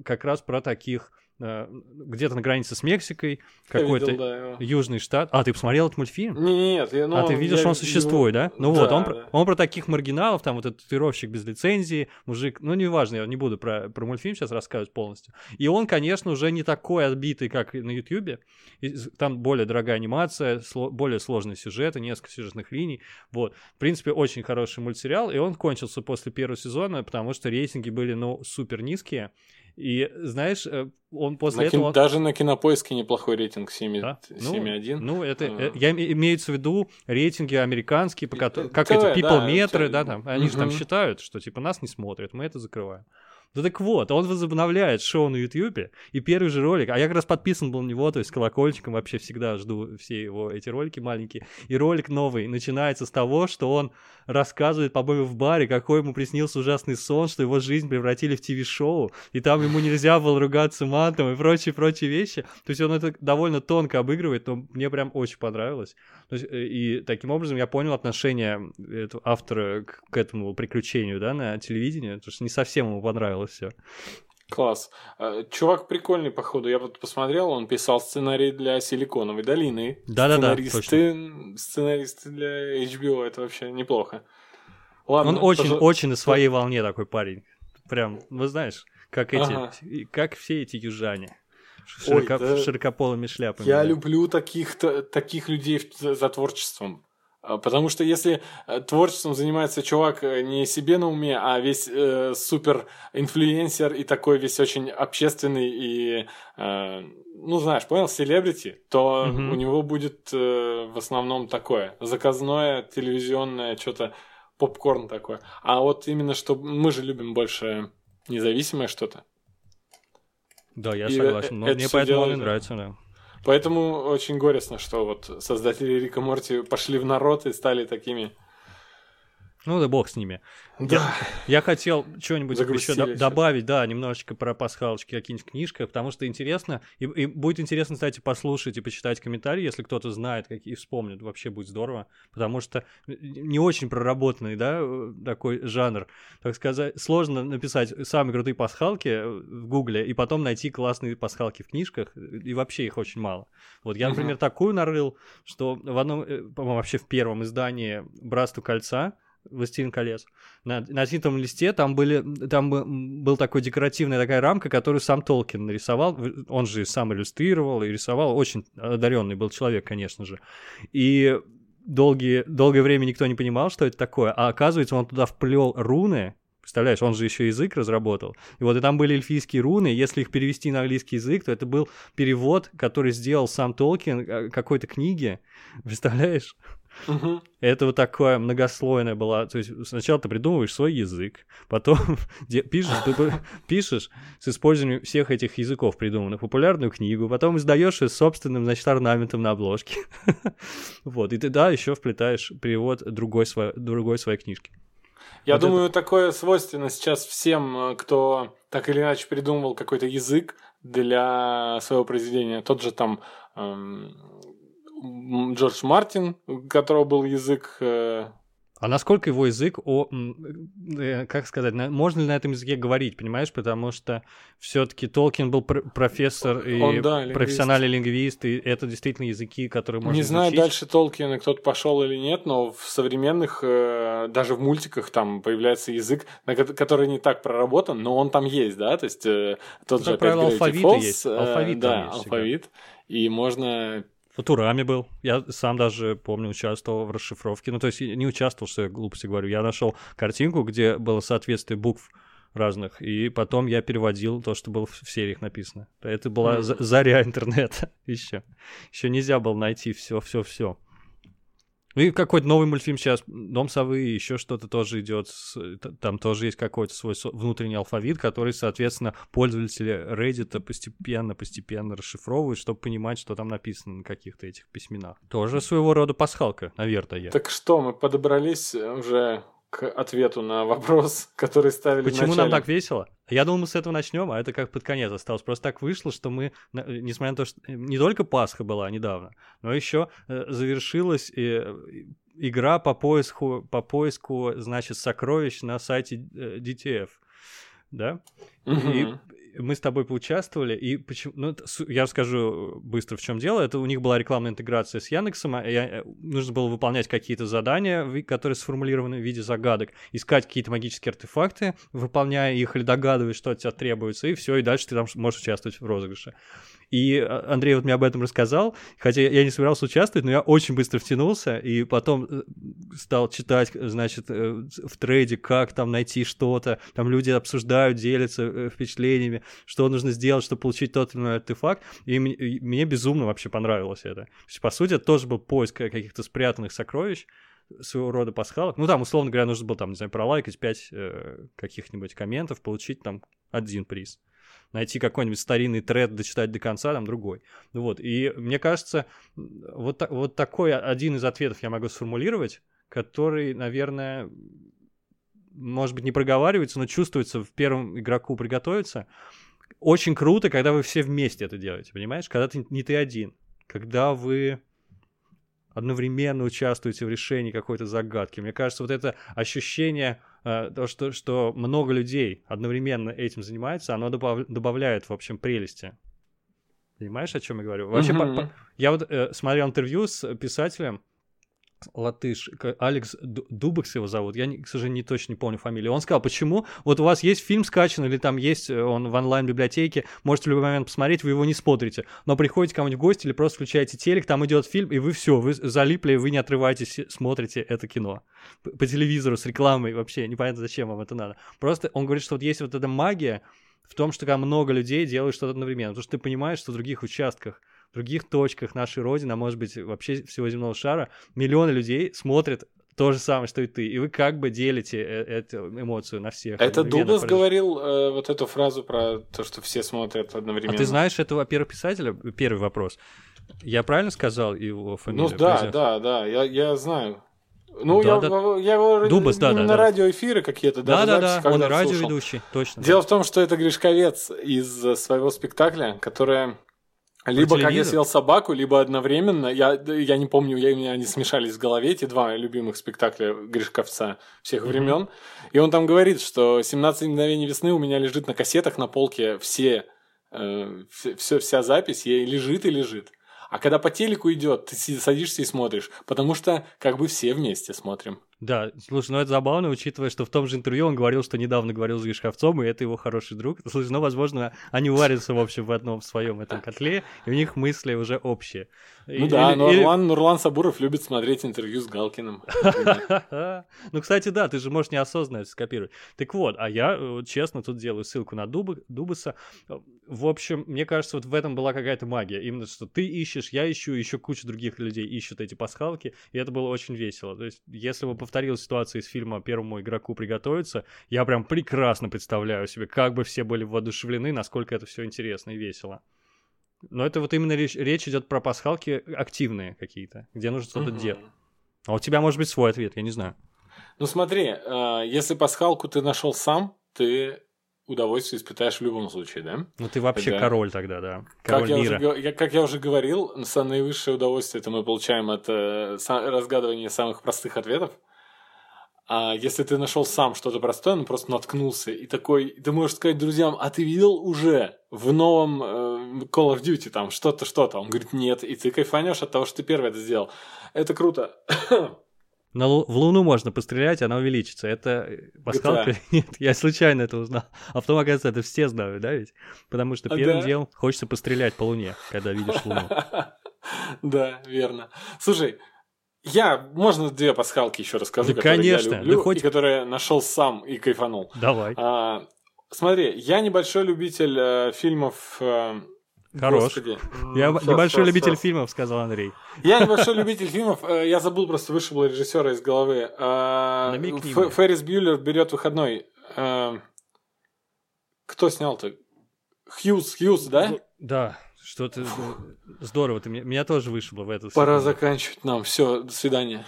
Как раз про таких где-то на границе с Мексикой, какой-то да, южный штат. А, ты посмотрел этот мультфильм? Нет, я, ну, А ты видишь, я, он существует, его... да? Ну да, вот, он, да. про, он про таких маргиналов, там вот этот татуировщик без лицензии, мужик, ну неважно, я не буду про, про мультфильм сейчас рассказывать полностью. И он, конечно, уже не такой отбитый, как на Ютьюбе. Там более дорогая анимация, сло, более сложные сюжеты, несколько сюжетных линий. Вот. В принципе, очень хороший мультсериал, и он кончился после первого сезона, потому что рейтинги были, ну, супер низкие. И знаешь, э, он после на этого... Даже на кинопоиске неплохой рейтинг 7,1. Да? Ну, ну, это... А. Я имеется в виду рейтинги американские, по которым... Как ТВ, эти people да, метры, да, там. Они угу. же там считают, что типа нас не смотрят, мы это закрываем. Ну так вот, он возобновляет шоу на Ютьюбе, и первый же ролик, а я как раз подписан был на него, то есть колокольчиком вообще всегда жду все его эти ролики маленькие, и ролик новый начинается с того, что он рассказывает, по-моему, в баре, какой ему приснился ужасный сон, что его жизнь превратили в ТВ-шоу, и там ему нельзя было ругаться матом и прочие-прочие вещи. То есть он это довольно тонко обыгрывает, но мне прям очень понравилось. Есть, э, и таким образом я понял отношение автора к, к этому приключению, да, на телевидении, потому что не совсем ему понравилось все. Класс. А, чувак прикольный, походу. Я вот посмотрел, он писал сценарий для Силиконовой долины. Да-да-да, Сценаристы, сценаристы для HBO, это вообще неплохо. Ладно, он очень, пожал... очень на своей волне такой парень. Прям, вы знаешь, как эти, ага. как все эти южане. Широко, Ой, да... Широкополыми шляпами. Я да. люблю таких, таких людей за творчеством. А, потому что если э, творчеством занимается чувак э, не себе на уме, а весь э, супер инфлюенсер и такой весь очень общественный и, э, ну знаешь, понял, селебрити, то mm-hmm. у него будет э, в основном такое заказное телевизионное что-то попкорн такой. А вот именно что мы же любим больше независимое что-то. Да, я и согласен. Но мне поэтому он и нравится, да. Поэтому очень горестно, что вот создатели Рика Морти пошли в народ и стали такими ну да бог с ними. Да. Я, я хотел что-нибудь еще до- добавить, да, немножечко про пасхалочки какие-нибудь книжках, потому что интересно, и, и будет интересно, кстати, послушать и почитать комментарии, если кто-то знает какие, и вспомнит, вообще будет здорово, потому что не очень проработанный, да, такой жанр, так сказать, сложно написать самые крутые пасхалки в гугле и потом найти классные пасхалки в книжках, и вообще их очень мало. Вот я, например, такую нарыл, что в одном, э, по-моему, вообще в первом издании «Братство кольца», «Властелин колец». На, на титульном листе там, были, там был такой декоративная такая рамка, которую сам Толкин нарисовал. Он же сам иллюстрировал и рисовал. Очень одаренный был человек, конечно же. И долгие, долгое время никто не понимал, что это такое. А оказывается, он туда вплел руны, Представляешь, он же еще язык разработал. И вот и там были эльфийские руны. Если их перевести на английский язык, то это был перевод, который сделал сам Толкин э, какой-то книги. Представляешь? Угу. Это вот такое многослойное было. То есть сначала ты придумываешь свой язык, потом пишешь, пишешь с использованием всех этих языков придуманных популярную книгу, потом издаешь ее собственным, значит, орнаментом на обложке. вот, и ты, да, еще вплетаешь перевод другой, своей, другой своей книжки. Я вот думаю, это... такое свойственно сейчас всем, кто так или иначе придумывал какой-то язык для своего произведения. Тот же там эм, Джордж Мартин, у которого был язык э, а насколько его язык, о, э, как сказать, можно ли на этом языке говорить, понимаешь? Потому что все-таки Толкин был пр- профессор и Он, да, профессиональный лингвист, и это действительно языки, которые можно Не знаю изучить. дальше Толкина, кто-то пошел или нет, но в современных, э, даже в мультиках там появляется язык, который не так проработан, но он там есть, да? То есть тот ну, же опять алфавит есть. Алфавит да, есть алфавит. Всегда. И можно Футурами был. Я сам даже, помню, участвовал в расшифровке. Ну, то есть не участвовал, что я глупости говорю. Я нашел картинку, где было соответствие букв разных, и потом я переводил то, что было в сериях написано. Это была mm-hmm. заря интернета еще. Еще нельзя было найти все, все, все. Ну и какой-то новый мультфильм сейчас, Дом совы, еще что-то тоже идет. Там тоже есть какой-то свой внутренний алфавит, который, соответственно, пользователи Reddit постепенно-постепенно расшифровывают, чтобы понимать, что там написано на каких-то этих письменах. Тоже своего рода пасхалка, наверное. Так что, мы подобрались уже к ответу на вопрос, который ставили Почему нам так весело? Я думал, мы с этого начнем, а это как под конец осталось. Просто так вышло, что мы, несмотря на то, что не только Пасха была недавно, но еще э, завершилась э, игра по поиску, по поиску, значит, сокровищ на сайте э, DTF. Да? Угу. И мы с тобой поучаствовали, и почему... Ну, я расскажу быстро, в чем дело. Это у них была рекламная интеграция с Яндексом, и э, нужно было выполнять какие-то задания, которые сформулированы в виде загадок, искать какие-то магические артефакты, выполняя их или догадываясь, что от тебя требуется, и все, и дальше ты там можешь участвовать в розыгрыше. И а, Андрей вот мне об этом рассказал, хотя я не собирался участвовать, но я очень быстро втянулся, и потом э, стал читать, значит, э, в трейде, как там найти что-то, там люди обсуждают, делятся э, впечатлениями, что нужно сделать, чтобы получить тот или иной артефакт, и мне безумно вообще понравилось это. То есть, по сути, это тоже был поиск каких-то спрятанных сокровищ, своего рода пасхалок. Ну, там, условно говоря, нужно было, там, не знаю, пролайкать 5 э, каких-нибудь комментов, получить там один приз. Найти какой-нибудь старинный тред, дочитать до конца, там другой. Вот, и мне кажется, вот, вот такой один из ответов я могу сформулировать, который, наверное, может быть, не проговаривается, но чувствуется в первом игроку приготовиться. Очень круто, когда вы все вместе это делаете, понимаешь? Когда ты не ты один. Когда вы одновременно участвуете в решении какой-то загадки. Мне кажется, вот это ощущение, э, то, что, что много людей одновременно этим занимается, оно добав, добавляет, в общем, прелести. Понимаешь, о чем я говорю? Вообще, mm-hmm. по, по, я вот э, смотрел интервью с писателем, латыш, Алекс Дубекс его зовут, я, к сожалению, не точно не помню фамилию. Он сказал, почему вот у вас есть фильм скачан, или там есть э, он в онлайн-библиотеке, можете в любой момент посмотреть, вы его не смотрите, но приходите кому-нибудь в гости или просто включаете телек, там идет фильм, и вы все, вы залипли, вы не отрываетесь, смотрите это кино. По телевизору с рекламой вообще, непонятно, зачем вам это надо. Просто он говорит, что вот есть вот эта магия в том, что когда много людей делают что-то одновременно, потому что ты понимаешь, что в других участках других точках нашей Родины, а может быть вообще всего земного шара, миллионы людей смотрят то же самое, что и ты. И вы как бы делите э, эту эмоцию на всех. Это Дубас говорил э, вот эту фразу про то, что все смотрят одновременно. А ты знаешь этого первого писателя? Первый вопрос. Я правильно сказал его фамилию? Ну да, да, да, я, я знаю. Ну, да, я, да. я его Дубас, да, да, на да. радиоэфиры какие-то, да, да, да, он радиоведущий, точно. Дело да. в том, что это Гришковец из своего спектакля, который либо как я съел собаку, либо одновременно. Я, я не помню, я, у меня они смешались в голове, эти два любимых спектакля Гришковца всех mm-hmm. времен. И он там говорит, что 17 мгновений весны у меня лежит на кассетах на полке все, э, все, вся запись, ей лежит и лежит. А когда по телеку идет, ты садишься и смотришь, потому что как бы все вместе смотрим. Да, слушай, ну это забавно, учитывая, что в том же интервью он говорил, что недавно говорил с Гришковцом, и это его хороший друг. Слушай, ну, возможно, они варятся, в общем, в одном своем этом котле, и у них мысли уже общие. Ну и, да, но Нурлан, или... Нурлан Сабуров любит смотреть интервью с Галкиным. Ну, кстати, да, ты же можешь неосознанно это скопировать. Так вот, а я, э, честно, тут делаю ссылку на Дубаса. В общем, мне кажется, вот в этом была какая-то магия. Именно, что ты ищешь, я ищу, еще куча других людей ищут эти пасхалки, и это было очень весело. То есть, если бы повторил ситуацию из фильма «Первому игроку приготовиться», я прям прекрасно представляю себе, как бы все были воодушевлены, насколько это все интересно и весело. Но это вот именно речь, речь идет про пасхалки активные какие-то, где нужно что-то угу. делать. А у тебя может быть свой ответ, я не знаю. Ну смотри, э, если пасхалку ты нашел сам, ты удовольствие испытаешь в любом случае, да? Ну ты вообще это... король тогда, да. Король как, мира. Я уже, я, как я уже говорил, наивысшее удовольствие это мы получаем от э, разгадывания самых простых ответов. А если ты нашел сам что-то простое, ну просто наткнулся и такой, ты можешь сказать друзьям, а ты видел уже в новом э, Call of Duty там что-то, что-то? Он говорит, нет, и ты кайфанешь от того, что ты первый это сделал. Это круто. На лу- в Луну можно пострелять, она увеличится. Это э, пасхалка? Нет, я случайно это узнал. А потом, оказывается, это все знают, да ведь? Потому что первым да. делом хочется пострелять по Луне, когда видишь Луну. Да, верно. Слушай, я, можно две пасхалки еще расскажу, да, которые конечно. я люблю, да хоть... и которые нашел сам и кайфанул. Давай. А, смотри, я небольшой любитель э, фильмов... Э, Хорош. Господи. Я сейчас, небольшой сейчас, любитель сейчас. фильмов, сказал Андрей. Я небольшой любитель фильмов. Э, я забыл, просто вышибло режиссера из головы. А, Феррис Бьюлер берет выходной. А, кто снял-то? Хьюз, Хьюз, да? Да. Что ты... Здорово, ты меня тоже вышло в эту Пора заканчивать нам. Все, до свидания.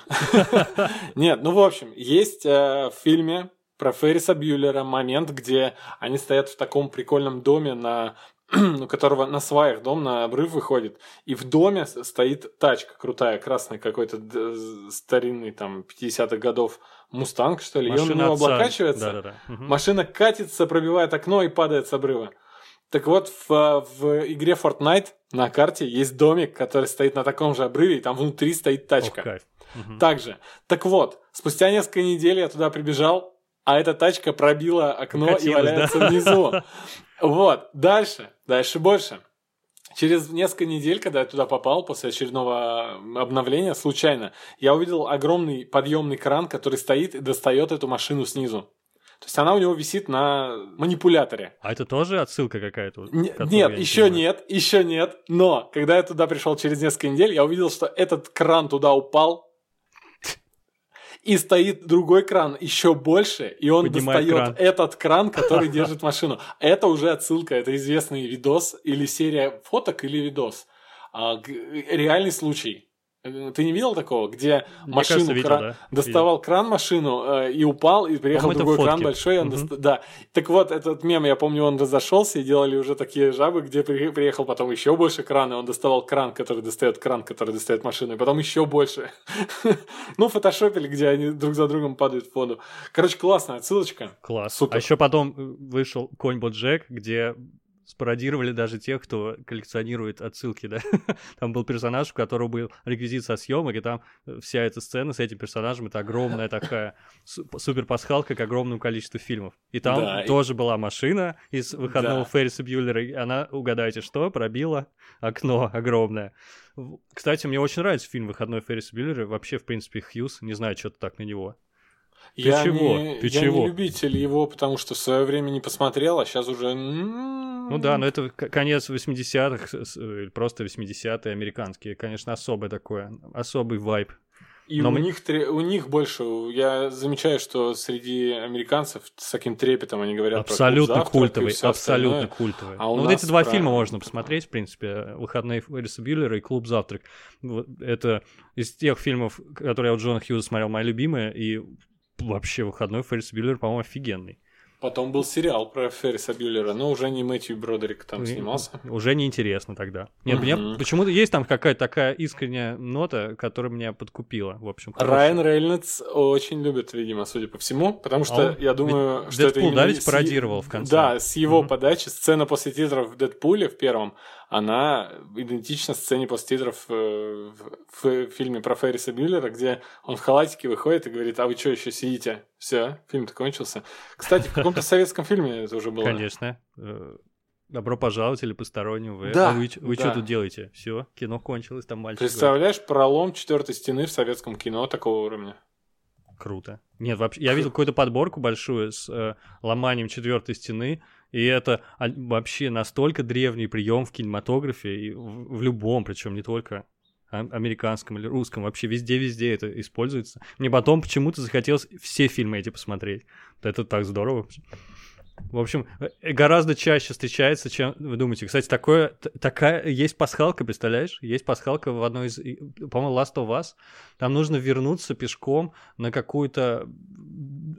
Нет, ну, в общем, есть э, в фильме про Ферриса Бьюлера момент, где они стоят в таком прикольном доме, на у которого на сваях дом на обрыв выходит, и в доме стоит тачка крутая, красный какой-то старинный там 50-х годов Мустанг, что ли, машина и он у него облокачивается, да, да, да. Угу. машина катится, пробивает окно и падает с обрыва. Так вот, в, в игре Fortnite на карте есть домик, который стоит на таком же обрыве, и там внутри стоит тачка. О, угу. Также. Так вот, спустя несколько недель я туда прибежал, а эта тачка пробила окно Катилась, и валяется да? внизу. Вот, дальше, дальше больше. Через несколько недель, когда я туда попал после очередного обновления, случайно, я увидел огромный подъемный кран, который стоит и достает эту машину снизу. То есть она у него висит на манипуляторе. А это тоже отсылка какая-то? Не, нет, не еще понимаю. нет, еще нет. Но когда я туда пришел через несколько недель, я увидел, что этот кран туда упал. И стоит другой кран еще больше, и он Поднимает достает кран. этот кран, который держит машину. Это уже отсылка, это известный видос или серия фоток или видос. А, реальный случай. Э, Ты не видел такого, где Мне машину кажется, видел, кран- да. доставал кран машину э, и упал, и приехал По-моему, другой кран фотки. большой, и он Мгм. доста- да. Так вот, этот мем, я помню, он разошелся и делали уже такие жабы, где при- приехал потом еще больше кран, и он доставал кран, который достает кран, который достает машину, и потом еще больше. Ну, фотошопили, где они друг за другом падают в воду. Короче, классная отсылочка. Класс. Супер. А еще потом э, вышел Конь Боджек, где спародировали даже тех, кто коллекционирует отсылки, да. Там был персонаж, у которого был реквизит со съемок, и там э, вся эта сцена с этим персонажем, это огромная такая су- супер пасхалка к огромному количеству фильмов. И там Да, и- тоже была машина из выходного Да. Ферриса Бьюллера, и она, угадайте что, пробила окно огромное. Кстати, мне очень нравится фильм «Выходной Ферриса Бьюллера». Вообще, в принципе, Хьюз, не знаю, что ты так на него. я чего? Не, Ты я чего? не любитель его, потому что в свое время не посмотрел, а сейчас уже... Ну да, но это конец 80-х, с- с- э, просто 80-е американские. Конечно, особое такое, особый вайб. И Но у, мне- них, у них больше, я замечаю, что среди американцев с таким трепетом они говорят Абсолютно про «Клуб завтрак» культовый, абсолютно остальное. культовый. А ну, вот эти два про- фильма можно посмотреть, в принципе, «Выходные Ферриса Бьюллера» и «Клуб завтрак». Вот Это из тех фильмов, которые я у Джона Хьюза смотрел, мои любимые, и вообще «Выходной Ферриса Бьюллера», по-моему, офигенный. Потом был сериал про Ферриса Бьюллера, но уже не Мэтью Бродерик там И- снимался. Уже неинтересно тогда. Нет, мне почему-то есть там какая-то такая искренняя нота, которая меня подкупила. В общем, хорошая. Райан Рейнольдс очень любит, видимо, судя по всему, потому что А я думаю, ведь что это Дэдпул, да, ведь пародировал в конце? Да, с его подачи сцена после титров в Дэдпуле в первом, она идентична сцене после титров э, в, в фильме про Ферриса Бьюллера, где он в халатике выходит и говорит, а вы что еще сидите? Все, фильм-то кончился. Кстати, в каком-то советском фильме это уже было. Конечно. Э, Добро пожаловать или посторонним вы. Да, а вы, вы да. что тут делаете? Все, кино кончилось, там мальчик. говорит. Представляешь, пролом четвертой стены в советском кино такого уровня. Круто. Нет, вообще, я видел какую-то подборку большую с э, ломанием четвертой стены, и это вообще настолько древний прием в кинематографе, и в, в любом, причем не только а- американском или русском, вообще везде-везде это используется. Мне потом почему-то захотелось все фильмы эти посмотреть. Это так здорово. В общем, э, гораздо чаще встречается, чем вы думаете. Кстати, такое, такая есть пасхалка, представляешь? Есть пасхалка в одной из, по-моему, Last of Us. Там нужно вернуться пешком на какую-то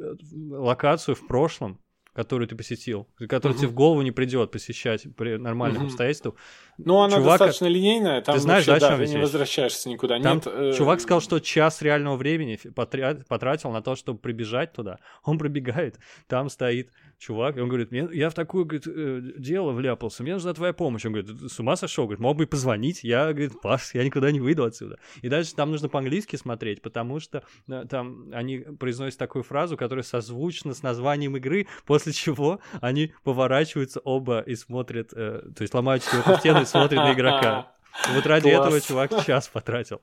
э, локацию в прошлом, которую ты посетил, которую Мгм. тебе в голову не придет посещать при нормальных Мгм. обстоятельствах. Ну, она Чувак- достаточно линейная, там Ты знаешь, вообще, да, да, ты не возвращаешься никуда. Там Нет, э, чувак сказал, что час реального времени потратил на то, чтобы прибежать туда. Он пробегает, там стоит чувак, и он говорит, «Мне- я в такое говорит, э, дело вляпался, мне нужна твоя помощь. Он говорит, «Ты с ума сошел? Говорит, мог бы и позвонить. Я, говорит, Паш, я никуда не выйду отсюда. И дальше там нужно по-английски смотреть, потому что э, там они произносят такую фразу, которая созвучна с названием игры, после чего они поворачиваются оба и смотрят, э, то есть ломают четвертую стену и смотрят на игрока. Вот ради Класс. этого чувак час потратил.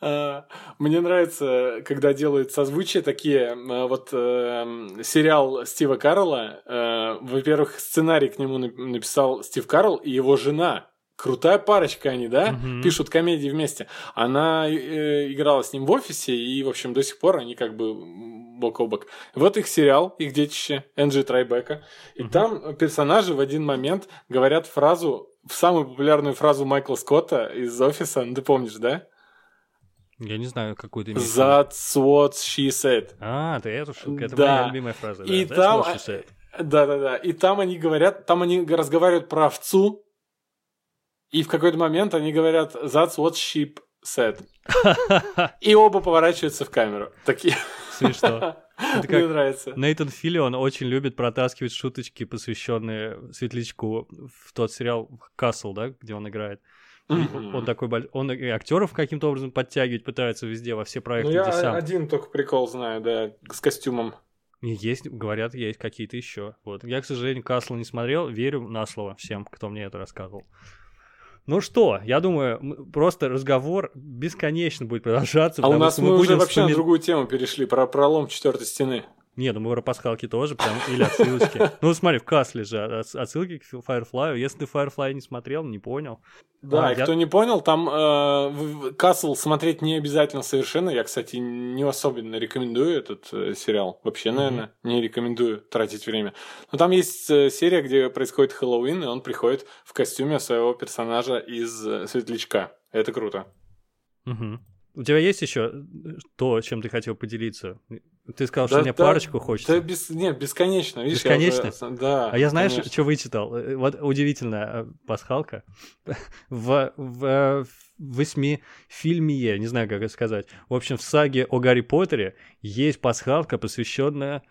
А, Мне нравится, когда делают созвучия такие. а, Вот эм, сериал Стива Карла. э, Во-первых, сценарий к нему нап- написал Стив Карл и его жена. Крутая парочка они, да? Мгм. Пишут комедии вместе. Она э, играла с ним в офисе, и, в общем, до сих пор они как бы бок о бок. Вот их сериал, их детище, Энджи Трайбека. И Мгм. там персонажи в один момент говорят фразу, самую популярную фразу Майкла Скотта из офиса. Ну, ты помнишь, да? Я не знаю, какую ты имеешь в. That's what she said. А, ты эту шутку. Это Да. моя любимая фраза. И да. That's там- what she said. Да-да-да. И там они говорят, там они разговаривают про овцу, и в какой-то момент они говорят That's what sheep said. И оба поворачиваются в камеру. Такие. Смешно. Это Мне как нравится. Нейтан Филлион очень любит протаскивать шуточки, посвященные Светлячку в тот сериал Касл, да, где он играет. Мгм. Он такой больш- он и актеров каким-то образом подтягивать пытается везде, во все Ну, проекты, я где сам. один только прикол знаю, да, с костюмом. Есть, говорят, есть какие-то еще. Вот. Я, к сожалению, Касла не смотрел, верю на слово всем, кто мне это рассказывал. Ну что, я думаю, просто разговор бесконечно будет продолжаться. А у нас что мы, уже вообще на вспоми- другую тему перешли, про пролом четвертой стены. Не, ну про пасхалки тоже, прям, или отсылочки. Ну, смотри, в Касле же отсылки к Firefly. Если ты Firefly не смотрел, не понял. Да, а, и я... кто не понял, там э, Касл смотреть не обязательно совершенно. Я, кстати, не особенно рекомендую этот э, сериал. Вообще, наверное, mm-hmm. не рекомендую тратить время. Но там есть э, серия, где происходит Хэллоуин, и он приходит в костюме своего персонажа из э, Светлячка. Это круто. Угу. У тебя есть еще то, чем ты хотел поделиться? Ты сказал, да, что мне да, парочку хочется. Да, без, нет, бесконечно. Видишь, бесконечно? Я да. А я знаешь, конечно. что вычитал? Э, вот удивительная э, пасхалка. в, в восьми фильме, не знаю, как это сказать. В общем, в саге о Гарри Поттере есть пасхалка, посвященная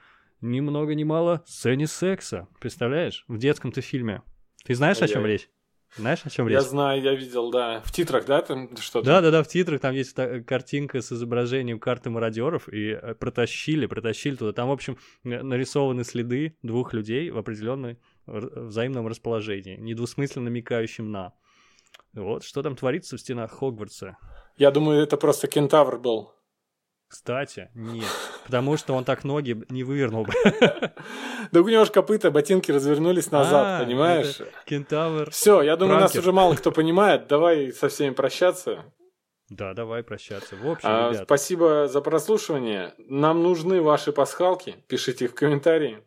ни много ни мало сцене секса. Представляешь? В детском-то фильме. Ты знаешь, о чем речь? Знаешь, о чем речь? Я знаю, я видел, да. В титрах, да, там что-то? Да, да, да, в титрах там есть картинка с изображением карты мародеров, и э, протащили, протащили туда. Там, в общем, нарисованы следы двух людей в определенном взаимном расположении, недвусмысленно намекающим на. Вот, что там творится в стенах Хогвартса. Я думаю, это просто кентавр был. Кстати, нет. Потому что он так ноги не вывернул бы. Да у него же копыта, ботинки развернулись назад, а, понимаешь? Кентавр. Все, я думаю, нас уже мало кто понимает. Давай со всеми прощаться. Да, давай прощаться. В общем, а, Спасибо за прослушивание. Нам нужны ваши пасхалки. Пишите их в комментарии.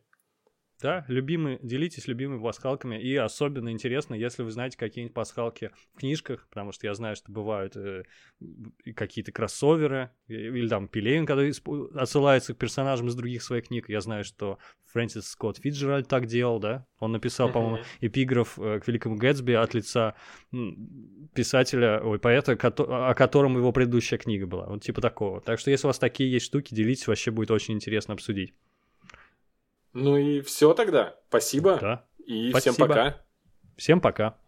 Да, любимые, делитесь любимыми пасхалками. И особенно интересно, если вы знаете какие-нибудь пасхалки в книжках, потому что я знаю, что бывают э, какие-то кроссоверы, или там Пелевин, когда отсылается к персонажам из других своих книг. Я знаю, что Фрэнсис Скотт Фиджеральд так делал, да? Он написал, по-моему, эпиграф э, к Великому Гэтсби от лица писателя, ой, поэта, о котором его предыдущая книга была. Вот типа такого. Так что если у вас такие есть штуки, делитесь, вообще будет очень интересно обсудить. Ну и все тогда. Спасибо. Да. И Спасибо. всем пока. Всем пока.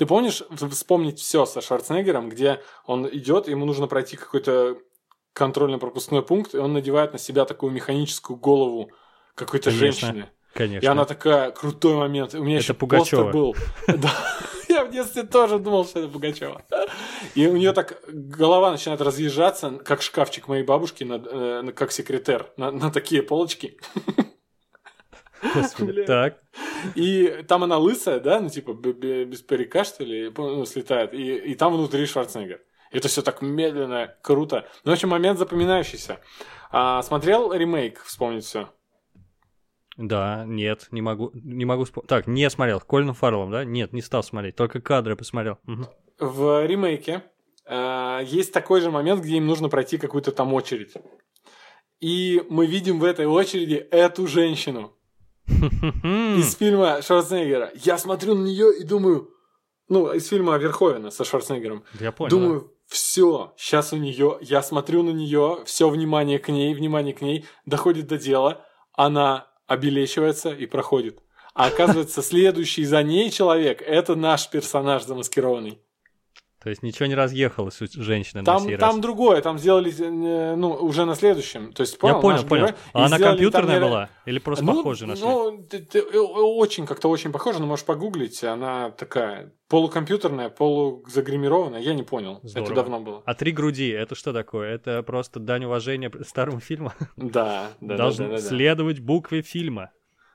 Ты помнишь вспомнить все со Шварценеггером, где он идет, ему нужно пройти какой-то контрольно-пропускной пункт, и он надевает на себя такую механическую голову какой-то женщины. Конечно. И она такая, крутой момент. У меня это еще Пугачева. постер был. Я в детстве тоже думал, что это Пугачева. И у нее так голова начинает разъезжаться, как шкафчик моей бабушки, э, как секретарь, на, на такие полочки. Господи, так. И там она лысая, да, ну типа без парика, что ли, ну, слетает. И, и там внутри Шварценеггер. Это все так медленно, круто. Ну, в общем, момент запоминающийся. А, смотрел ремейк, вспомнить все? Да, нет, не могу, не могу вспомнить. Так, не смотрел. Колин Фарреллом, да? Нет, не стал смотреть, только кадры посмотрел. Угу. В ремейке э, есть такой же момент, где им нужно пройти какую-то там очередь. И мы видим в этой очереди эту женщину. Из фильма Шварценеггера. Я смотрю на нее и думаю, ну, из фильма Верховена со Шварценеггером. Я понял. Думаю, все, сейчас у нее, я смотрю на нее, все внимание к ней, внимание к ней, доходит до дела, она обелечивается и проходит. А оказывается, следующий за ней человек – это наш персонаж замаскированный. То есть ничего не разъехалось у женщины Там, на сей там раз. другое, там сделали, э, ну, уже на следующем. То есть, понял, Я понял, понял. герой, А она компьютерная там была? Или просто ну, похожа на Ну, ты- ты- э, очень, как-то очень похоже, но можешь погуглить. Она такая полукомпьютерная, полузагримированная. Я не понял. Здорово. Это давно было. А три груди, это что такое? Это просто дань уважения старому фильму? Да, да, да, да, да, да. следовать букве фильма.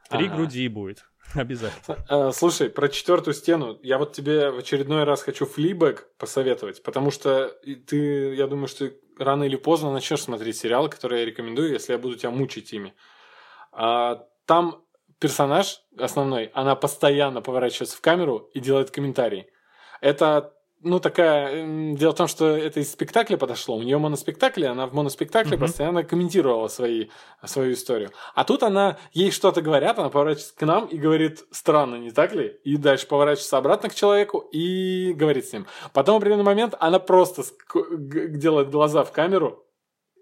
Три Ага. груди будет. Обязательно. Э, Слушай, про четвертую стену. Я вот тебе в очередной раз хочу флибэк посоветовать, потому что ты, я думаю, что рано или поздно начнешь смотреть сериалы, которые я рекомендую, если я буду тебя мучить ими. А, там персонаж основной, она постоянно поворачивается в камеру и делает комментарии. Это, ну, такая... Дело в том, что это из спектакля подошло. У нее моноспектакль, она в моноспектакле Мгм. постоянно комментировала свои, свою историю. А тут она, ей что-то говорят, она поворачивается к нам и говорит, странно, не так ли? И дальше поворачивается обратно к человеку и говорит с ним. Потом в определенный момент она просто делает глаза в камеру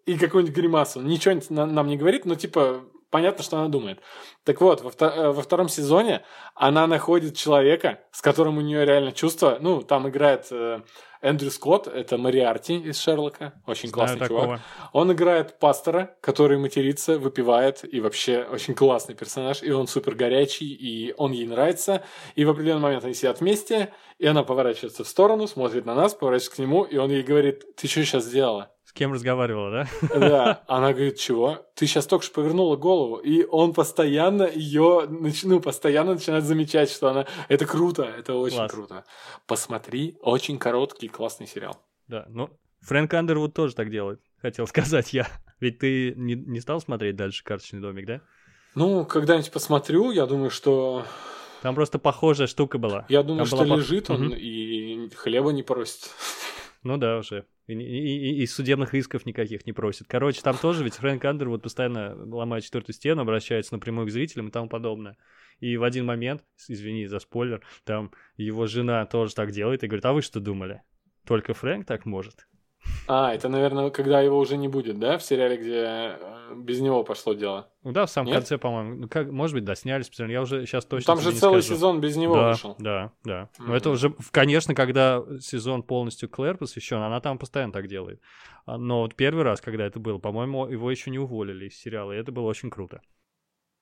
и какую-нибудь гримасу. Ничего на- нам не говорит, но типа понятно, что она думает. Так вот, во, вто- э, во втором сезоне она находит человека, с которым у нее реально чувство. Ну, там играет э, Эндрю Скотт, это Мариарти из Шерлока. Очень Знаю классный чувак. такого. Он играет пастора, который матерится, выпивает, и вообще очень классный персонаж, и он супер горячий, и он ей нравится. И в определенный момент они сидят вместе, и она поворачивается в сторону, смотрит на нас, поворачивается к нему, и он ей говорит, ты что сейчас сделала? С кем разговаривала, да? Да, она говорит, чего? Ты сейчас только что повернула голову. И он постоянно ее, ну, постоянно начинает замечать, что она... Это круто, это очень Класс. круто. Посмотри, очень короткий, классный сериал. Да, ну, Фрэнк Андервуд тоже так делает, хотел сказать я. Ведь ты не, не стал смотреть дальше «Карточный домик», да? Ну, когда-нибудь посмотрю, я думаю, что... Там просто похожая штука была. Я думаю, Там что была лежит он Мгм. и хлеба не просит. Ну да, уже. И, и- и- судебных исков никаких не просит. Короче, там тоже ведь Фрэнк Андервуд постоянно ломает четвертую стену, обращается напрямую к зрителям и тому подобное. И в один момент, извини за спойлер, там его жена тоже так делает и говорит, а вы что думали? Только Фрэнк так может? А, это, наверное, когда его уже не будет, да, в сериале, где э, без него пошло дело. Ну да, в самом Нет? конце, по-моему. Ну, как, может быть, да, сняли специально. Я уже сейчас точно Там же не целый скажу. сезон без него да, вышел. Да, да. Но Мгм. это уже, конечно, когда сезон полностью Клэр посвящен, она там постоянно так делает. А, Но вот первый раз, когда это было, по-моему, его еще не уволили из сериала, и это было очень круто.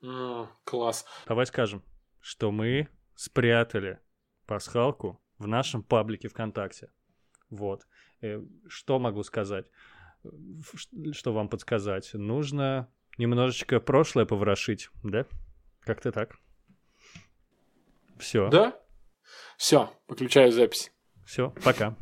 М, класс. Давай скажем, что мы спрятали пасхалку в нашем паблике ВКонтакте. Вот. Э, Что могу сказать? Что вам подсказать? Нужно немножечко прошлое поворошить, да? Как-то так. Все. Да? Все, выключаю запись. Все, пока.